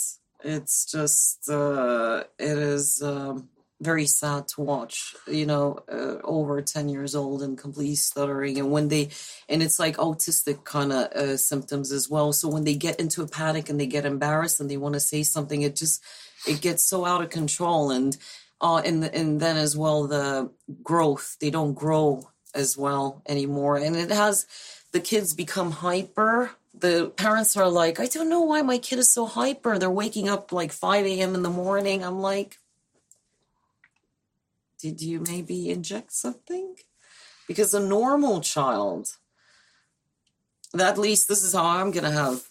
[SPEAKER 2] it's just uh it is um very sad to watch you know uh, over 10 years old and complete stuttering and when they and it's like autistic kind of uh, symptoms as well. So when they get into a panic and they get embarrassed and they want to say something it just it gets so out of control and uh and and then as well the growth they don't grow as well anymore and it has the kids become hyper the parents are like i don't know why my kid is so hyper they're waking up like 5 a.m in the morning i'm like did you maybe inject something? Because a normal child, at least this is how I'm going to have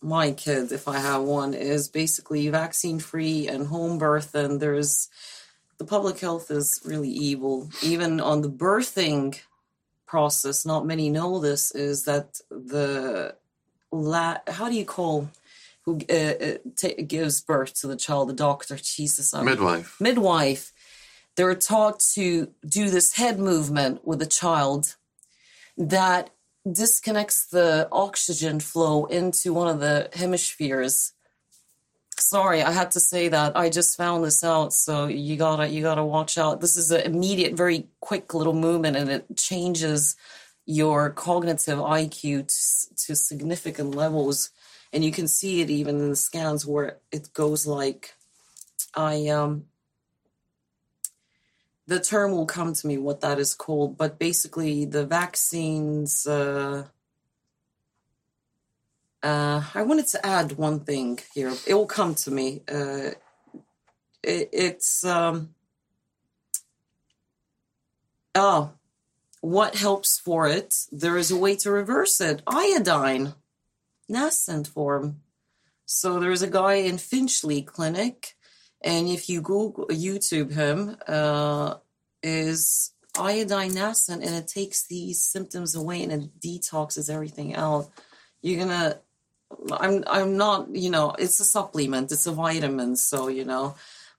[SPEAKER 2] my kid if I have one, is basically vaccine free and home birth. And there's the public health is really evil. Even on the birthing process, not many know this, is that the la- how do you call who uh, uh, t- gives birth to the child, the doctor, Jesus, I'm
[SPEAKER 1] Midwife.
[SPEAKER 2] midwife, they're taught to do this head movement with the child that disconnects the oxygen flow into one of the hemispheres. Sorry, I had to say that. I just found this out, so you gotta you gotta watch out. This is an immediate, very quick little movement, and it changes your cognitive IQ to, significant levels, and you can see it even in the scans where it goes like, I um the term will come to me what that is called, but basically the vaccines. Uh, uh, I wanted to add one thing here. It will come to me. Uh, it, it's um, oh, what helps for it? There is a way to reverse it. Iodine, nascent form. So there's a guy in Finchley Clinic and if you Google YouTube him, uh, is iodine nascent, and it takes these symptoms away and it detoxes everything out. You're gonna I'm I'm not you know it's a supplement, it's a vitamin, so you know.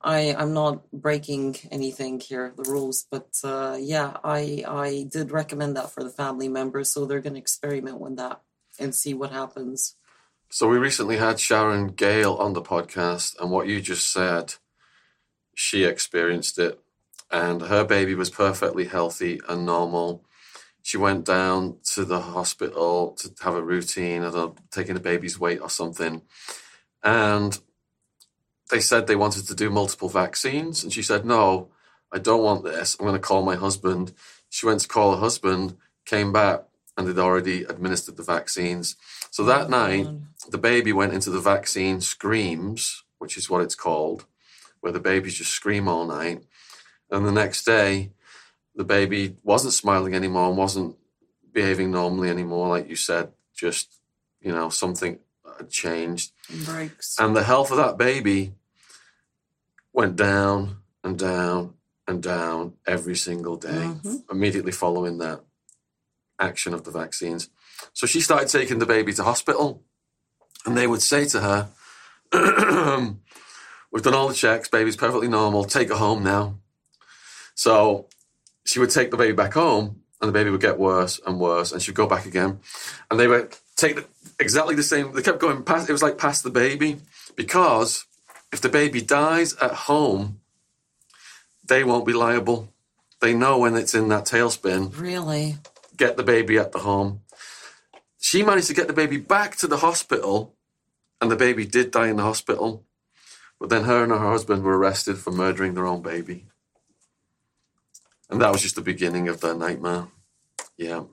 [SPEAKER 2] I, I'm not breaking anything here, the rules, but uh, yeah, I I did recommend that for the family members, so they're going to experiment with that and see what happens.
[SPEAKER 1] So we recently had Sharon Gale on the podcast, and what you just said, she experienced it, and her baby was perfectly healthy and normal. She went down to the hospital to have a routine, I don't taking the baby's weight or something, and they said they wanted to do multiple vaccines, and she said, "No, I don't want this. I'm going to call my husband." She went to call her husband, came back, and they'd already administered the vaccines. So that oh, night, the baby went into the vaccine screams, which is what it's called, where the babies just scream all night. And the next day, the baby wasn't smiling anymore and wasn't behaving normally anymore, like you said, just, you know, something had changed.
[SPEAKER 2] Breaks.
[SPEAKER 1] And the health of that baby went down and down and down every single day,
[SPEAKER 2] Mhm.
[SPEAKER 1] immediately following that action of the vaccines. So she started taking the baby to hospital, and they would say to her, [CLEARS THROAT] We've done all the checks, baby's perfectly normal, take her home now. So she would take the baby back home, and the baby would get worse and worse, and she'd go back again. And they would take the, exactly the same, they kept going past, it was like past the baby, because if the baby dies at home, they won't be liable. They know when it's in that tailspin,
[SPEAKER 2] Really?
[SPEAKER 1] get the baby at the home. She managed to get the baby back to the hospital, and the baby did die in the hospital. But then her and her husband were arrested for murdering their own baby. And that was just the beginning of their nightmare. Yeah.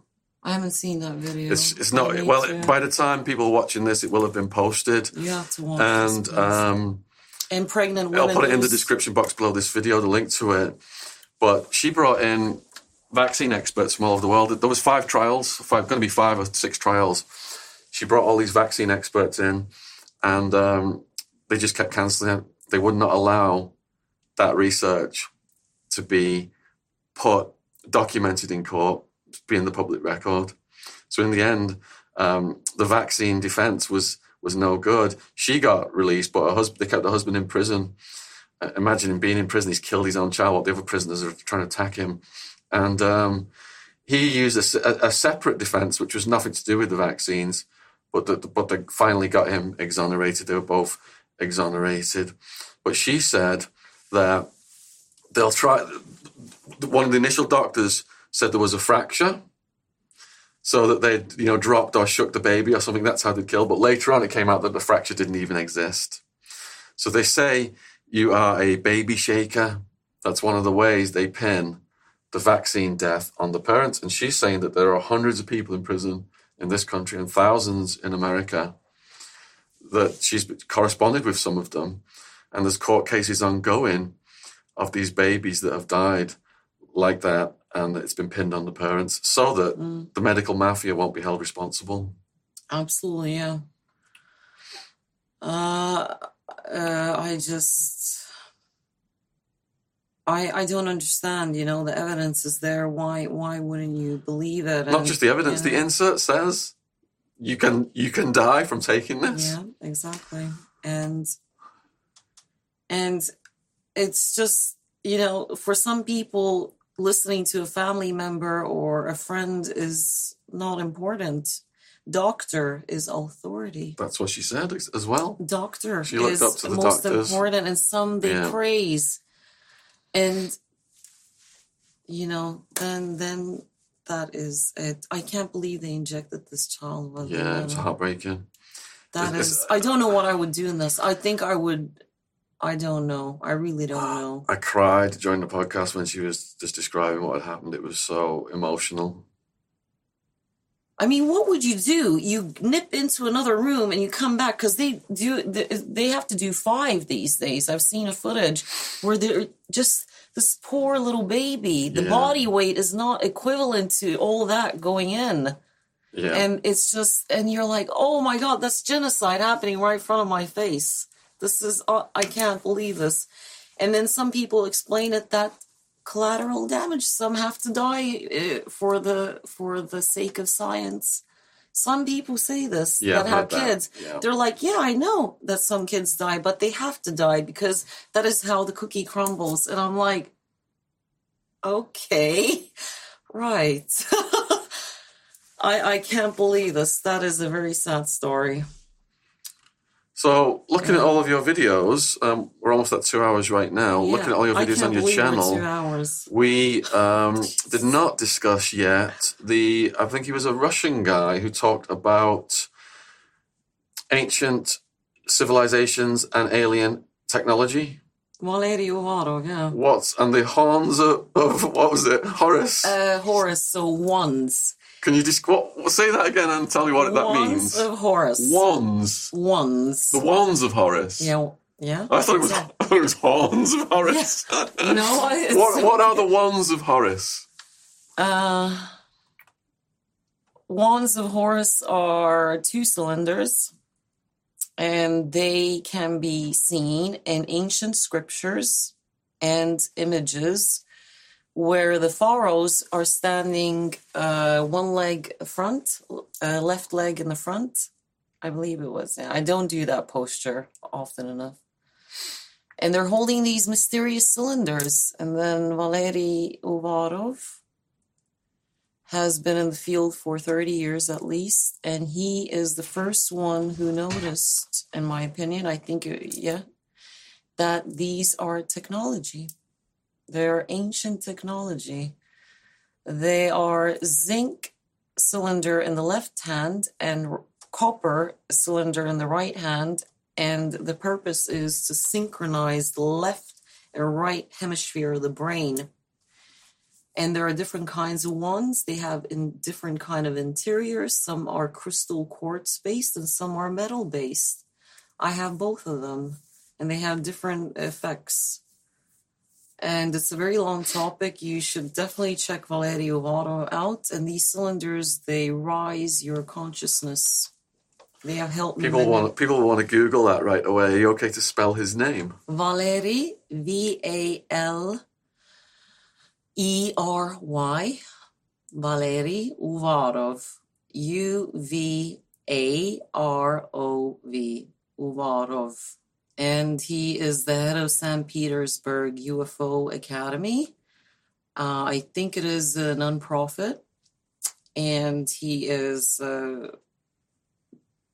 [SPEAKER 2] I haven't seen that video.
[SPEAKER 1] It's it's not well by the time people are watching this it will have been posted.
[SPEAKER 2] You have to watch
[SPEAKER 1] And um
[SPEAKER 2] and pregnant women.
[SPEAKER 1] I'll put it in the description box below this video, the link to it. But she brought in vaccine experts from all over the world. There was five trials, five, going to be five or six trials. She brought all these vaccine experts in, and um, they just kept cancelling it. They would not allow that research to be put documented in court, be in the public record. So in the end, um, the vaccine defense was was no good. She got released, but her husband they kept her husband in prison. Uh, imagine him being in prison. He's killed his own child. while The other prisoners are trying to attack him, and um, he used a separate defense, which was nothing to do with the vaccines. But the, but they finally got him exonerated. They were both exonerated. But she said that they'll try. One of the initial doctors said there was a fracture, so that they you know dropped or shook the baby or something. That's how they killed. But later on, it came out that the fracture didn't even exist. So they say you are a baby shaker. That's one of the ways they pin the vaccine death on the parents. And she's saying that there are hundreds of people in prison in this country and thousands in America that she's corresponded with some of them. And there's court cases ongoing of these babies that have died like that. And it's been pinned on the parents so that
[SPEAKER 2] Mm,
[SPEAKER 1] the medical mafia won't be held responsible.
[SPEAKER 2] absolutely, yeah. Uh, uh, I just, I, I don't understand. You know, the evidence is there. Why, why wouldn't you believe it?
[SPEAKER 1] Not
[SPEAKER 2] And,
[SPEAKER 1] just the evidence, the insert says you can you can die from taking this.
[SPEAKER 2] Yeah, exactly. And and it's just, you know, for some people listening to a family member or a friend is not important. Doctor is authority.
[SPEAKER 1] That's what she said as well.
[SPEAKER 2] Doctor
[SPEAKER 1] She looked
[SPEAKER 2] is
[SPEAKER 1] up to the
[SPEAKER 2] most
[SPEAKER 1] doctors.
[SPEAKER 2] important and some they
[SPEAKER 1] Yeah.
[SPEAKER 2] praise. And you know, then then that is it. I can't believe they injected this child with
[SPEAKER 1] Yeah, it's heartbreaking.
[SPEAKER 2] That
[SPEAKER 1] It's-
[SPEAKER 2] is,
[SPEAKER 1] it's-
[SPEAKER 2] I don't know what I would do in this. I think I would, I don't know. I really don't ah, know.
[SPEAKER 1] I cried during the podcast when she was just describing what had happened. It was so emotional.
[SPEAKER 2] I mean, what would you do? You nip into another room and you come back because they do, they they have to do five these days. I've seen a footage where they're just this poor little baby. The
[SPEAKER 1] Yeah.
[SPEAKER 2] body weight is not equivalent to all that going in.
[SPEAKER 1] Yeah.
[SPEAKER 2] And it's just, and you're like, oh my God, that's genocide happening right in front of my face. This is, uh, I can't believe this. And then some people explain it that collateral damage. Some have to die uh, for the for the sake of science. Some people say this
[SPEAKER 1] Yeah,
[SPEAKER 2] that have
[SPEAKER 1] that.
[SPEAKER 2] kids.
[SPEAKER 1] Yeah.
[SPEAKER 2] They're like, yeah, I know that some kids die, but they have to die because that is how the cookie crumbles. And I'm like, okay, [LAUGHS] right. [LAUGHS] I I can't believe this. That is a very sad story.
[SPEAKER 1] So, looking at all of your videos, um, we're almost at two hours right now.
[SPEAKER 2] Yeah,
[SPEAKER 1] looking at all your videos on your channel, we um, did not discuss yet the. I think he was a Russian guy who talked about ancient civilizations and alien technology.
[SPEAKER 2] Valery Uvarov, yeah.
[SPEAKER 1] What and the horns of, of what was it? Horus.
[SPEAKER 2] Uh, Horus, so wands.
[SPEAKER 1] Can you just what, say that again and tell me what that means?
[SPEAKER 2] wands of Horus.
[SPEAKER 1] Wands.
[SPEAKER 2] Wands.
[SPEAKER 1] The wands of Horus.
[SPEAKER 2] Yeah, yeah.
[SPEAKER 1] I thought it was.
[SPEAKER 2] Yeah. [LAUGHS]
[SPEAKER 1] I thought it was horns of Horus.
[SPEAKER 2] No, [LAUGHS] it's,
[SPEAKER 1] what What are the wands of Horus?
[SPEAKER 2] Uh, wands of Horus are two cylinders, and they can be seen in ancient scriptures and images where the pharaohs are standing uh, one leg front, uh, left leg in the front. I believe it was. I don't do that posture often enough. And they're holding these mysterious cylinders. And then Valery Uvarov has been in the field for 30 years at least. And he is the first one who noticed, in my opinion, I think, uh, yeah, that these are technology. They're ancient technology. They are zinc cylinder in the left hand and copper cylinder in the right hand. And the purpose is to synchronize the left and right hemisphere of the brain. And there are different kinds of ones. They have in different kind of interiors. Some are crystal quartz based and some are metal based. I have both of them and they have different effects. And it's a very long topic. You should definitely check Valery Uvarov out. And these cylinders, they rise your consciousness. They have helped me.
[SPEAKER 1] People want people want to Google that right away. Are you okay to spell his name?
[SPEAKER 2] Valery, V A L E R Y, Valery Uvarov, U V A R O V, Uvarov. And he is the head of St. Petersburg UFO Academy. Uh, I think it is a nonprofit. And he is, uh,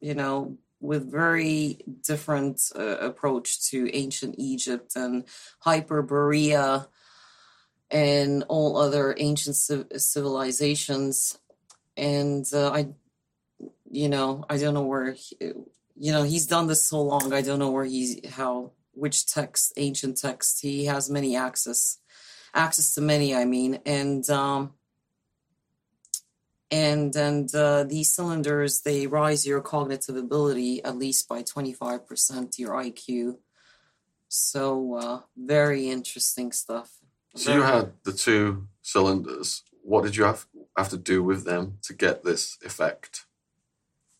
[SPEAKER 2] you know, with very different uh, approach to ancient Egypt and Hyperborea and all other ancient civ- civilizations. And uh, I, you know, I don't know where, he, you know, he's done this so long. I don't know where he's how which text, ancient text. He has many access, access to many. I mean, and um, and and uh, these cylinders they rise your cognitive ability at least by 25% your iq so uh, very interesting stuff
[SPEAKER 1] So you had the two cylinders. What did you have have to do with them to get this effect?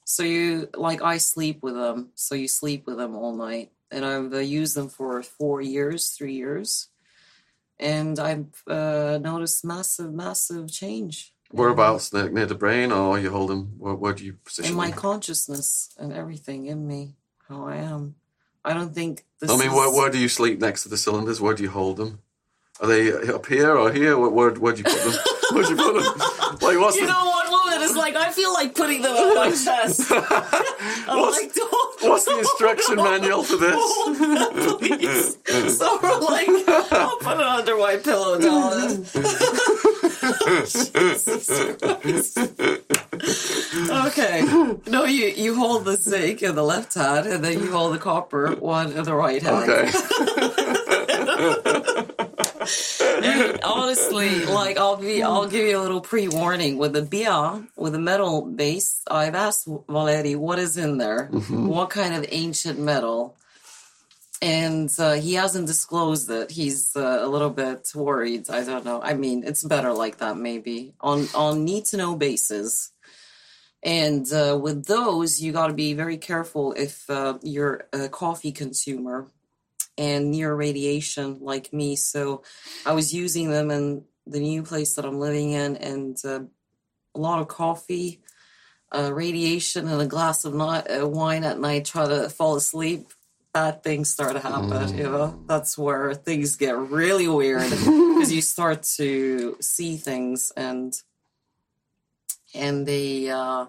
[SPEAKER 2] So you like i sleep with them so you sleep with them all night and i've uh, used them for four years three years and i've uh, noticed massive massive change
[SPEAKER 1] Whereabouts near, near the brain, or you hold them? Where, where do you position
[SPEAKER 2] in my
[SPEAKER 1] them?
[SPEAKER 2] consciousness and everything in me how i am i don't think this
[SPEAKER 1] I mean,
[SPEAKER 2] is...
[SPEAKER 1] where, where do you sleep next to the cylinders? Where do you hold them? Are they up here or here? Where, where, where do you put them? [LAUGHS] where do you put them? Like, what's
[SPEAKER 2] You
[SPEAKER 1] the,
[SPEAKER 2] know what, woman? It's like I feel like putting them on my chest. [LAUGHS] I'm
[SPEAKER 1] what's,
[SPEAKER 2] like, don't.
[SPEAKER 1] what's the instruction manual for this?
[SPEAKER 2] Oh, please. So we're like, I'll put it under my pillow, darling. Jesus [LAUGHS] Christ. okay. No, you you hold the zinc in the left hand, and then you hold the copper one in the right hand.
[SPEAKER 1] Okay. [LAUGHS]
[SPEAKER 2] Honestly, like I'll be, I'll give you a little pre-warning with the beer, with the metal base. I've asked Valery what is in there, what kind of ancient metal, and uh, he hasn't disclosed it. He's uh, a little bit worried. I don't know. I mean, it's better like that, maybe on on need to know basis. And uh, with those, you got to be very careful if uh, you're a coffee consumer and near radiation like me. So I was using them in the new place that I'm living in, and uh, a lot of coffee uh, radiation and a glass of ni- uh, wine at night, try to fall asleep, bad things start to happen. You know, that's where things get really weird [LAUGHS] because you start to see things and and they uh,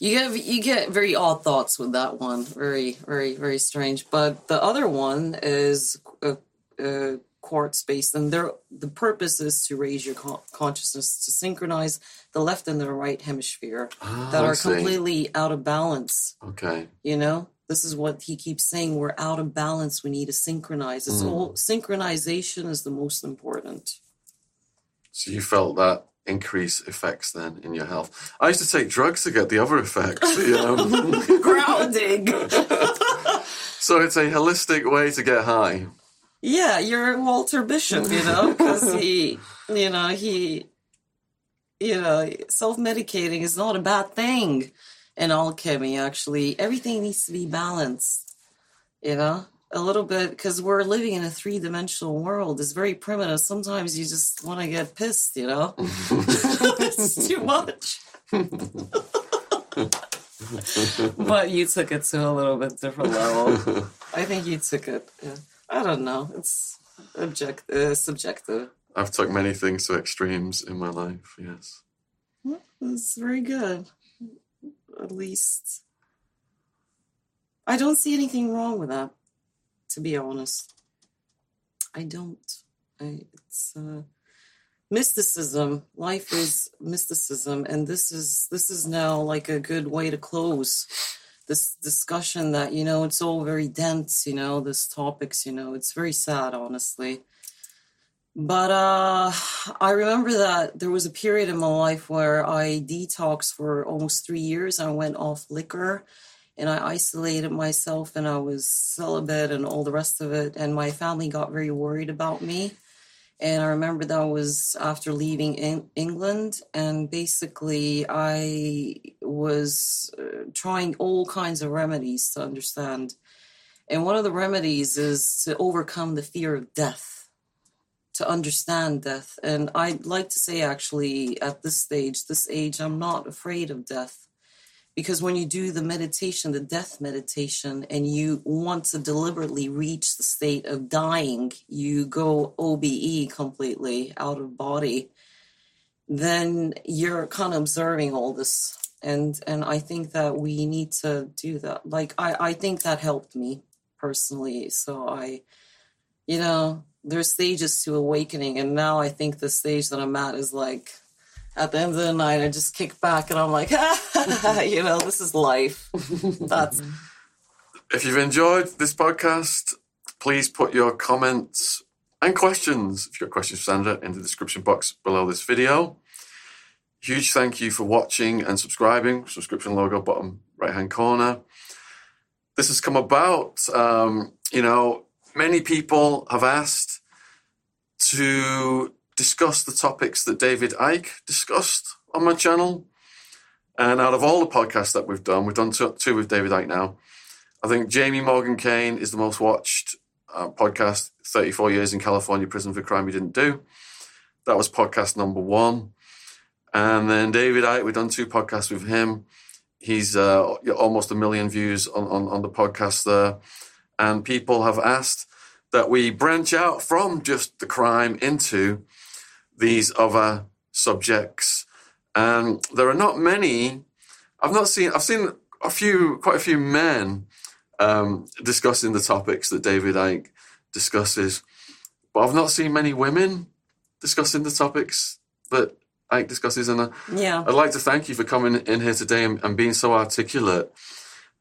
[SPEAKER 2] you get you get very odd thoughts with that one. Very very very strange. But the other one is a, uh, quartz based, and there the purpose is to raise your con- consciousness to synchronize the left and the right hemisphere
[SPEAKER 1] Ah,
[SPEAKER 2] that are completely out of balance.
[SPEAKER 1] Okay.
[SPEAKER 2] You know, this is what he keeps saying. We're out of balance. We need to synchronize. It's
[SPEAKER 1] Mm.
[SPEAKER 2] all synchronization is the most important.
[SPEAKER 1] So you felt that increase effects then in your health. I used to take drugs to get the other effects. the, [LAUGHS] um,
[SPEAKER 2] Grounding. [LAUGHS]
[SPEAKER 1] so it's a holistic way to get high.
[SPEAKER 2] yeah, you're Walter Bishop, you know, because he, you know, he, you know, self medicating is not a bad thing in alchemy, actually. Everything needs to be balanced, you know, a little bit, because we're living in a three dimensional world. It's very primitive. Sometimes you just want to get pissed, you know, [LAUGHS] it's too much. [LAUGHS] but you took it to a little bit different level. I think you took it. Yeah. I don't know. It's object uh, subjective.
[SPEAKER 1] I've took many things to extremes in my life, yes.
[SPEAKER 2] It's very good. At least I don't see anything wrong with that. To be honest, I don't. I, it's uh, mysticism. Life is mysticism, and this is this is now like a good way to close this discussion. That you know, it's all very dense. You know, this topics. You know, it's very sad, honestly. But uh, I remember that there was a period in my life where I detoxed for almost three years. I went off liquor and I isolated myself and I was celibate and all the rest of it. And my family got very worried about me. And I remember that was after leaving in England. And basically, I was uh, trying all kinds of remedies to understand. And one of the remedies is to overcome the fear of death to understand death. And I'd like to say, actually, at this stage, this age, I'm not afraid of death. Because when you do the meditation, the death meditation, and you want to deliberately reach the state of dying, you go OBE completely out of body, then you're kind of observing all this. And and I think that we need to do that. Like I, I think that helped me personally. So I you know, there's stages to awakening, and now I think the stage that I'm at is like at the end of the night, I just kick back and I'm like, ah, [LAUGHS] you know, this is life. [LAUGHS] That's
[SPEAKER 1] If you've enjoyed this podcast, please put your comments and questions, if you've got questions for Sandra, in the description box below this video. Huge thank you for watching and subscribing. Subscription logo bottom right hand corner. This has come about, um, you know, many people have asked to discuss the topics that David Icke discussed on my channel. And out of all the podcasts that we've done, we've done two, with David Icke now. I think Jamie Morgan Kane is the most watched uh, podcast, 34 years in California prison for crime he didn't do. That was podcast number one. And then David Icke, we've done two podcasts with him. He's uh, almost a million views on, on, on the podcast there. And people have asked that we branch out from just the crime into these other subjects. And there are not many. I've not seen. I've seen a few, quite a few men um, discussing the topics that David Icke discusses, but I've not seen many women discussing the topics that Icke discusses. And I,
[SPEAKER 2] yeah.
[SPEAKER 1] I'd like to thank you for coming in here today and, and being so articulate.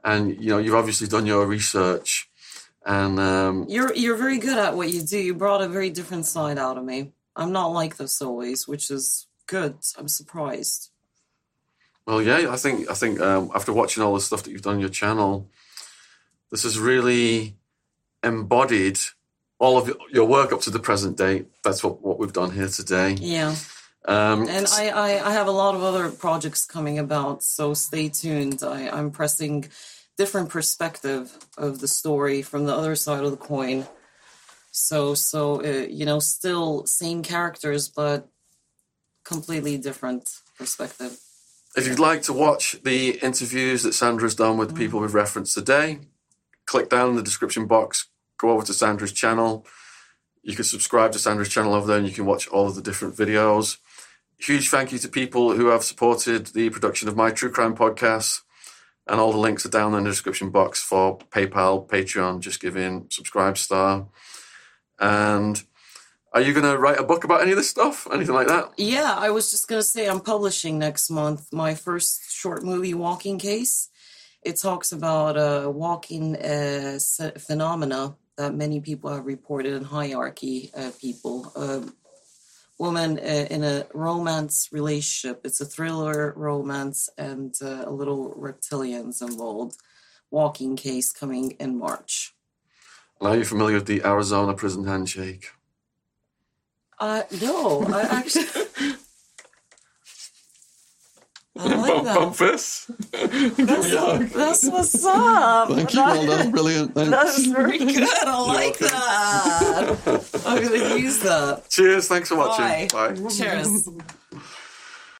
[SPEAKER 1] And you know, you've obviously done your research, and um,
[SPEAKER 2] You're you're very good at what you do. You brought a very different side out of me. I'm not like this always, which is good. I'm surprised.
[SPEAKER 1] Well, yeah, I think I think um, after watching all the stuff that you've done on your channel, this has really embodied all of your work up to the present date. That's what, what we've done here today.
[SPEAKER 2] Yeah.
[SPEAKER 1] Um,
[SPEAKER 2] And I, I, I have a lot of other projects coming about, so stay tuned. I, I'm pressing different perspective of the story from the other side of the coin. So so uh, you know, still same characters, but completely different perspective.
[SPEAKER 1] If you'd like to watch the interviews that Sandra's done with the people we've referenced today, click down in the description box, go over to Sandra's channel. You can subscribe to Sandra's channel over there and you can watch all of the different videos. Huge thank you to people who have supported the production of my true crime podcasts. And all the links are down in the description box for PayPal, Patreon, Just Giving, Subscribe Star. And are you going to write a book about any of this stuff? Anything like that?
[SPEAKER 2] Yeah, I was just going to say I'm publishing next month my first short movie, Walking Case. It talks about uh, walking uh, phenomena that many people have reported in hierarchy uh, people. A woman uh, in a romance relationship. It's a thriller romance and uh, a little reptilians involved. Walking case coming in March.
[SPEAKER 1] Are you familiar with the Arizona prison handshake?
[SPEAKER 2] Uh, no, I actually. [LAUGHS] I like that.
[SPEAKER 1] Bump this.
[SPEAKER 2] That's, that's what's up.
[SPEAKER 1] Thank you. Well [LAUGHS] done. Brilliant. Thanks.
[SPEAKER 2] That's very good. I like that. I'm going to use that.
[SPEAKER 1] Cheers. Thanks for watching.
[SPEAKER 2] Bye.
[SPEAKER 1] Bye.
[SPEAKER 2] Cheers.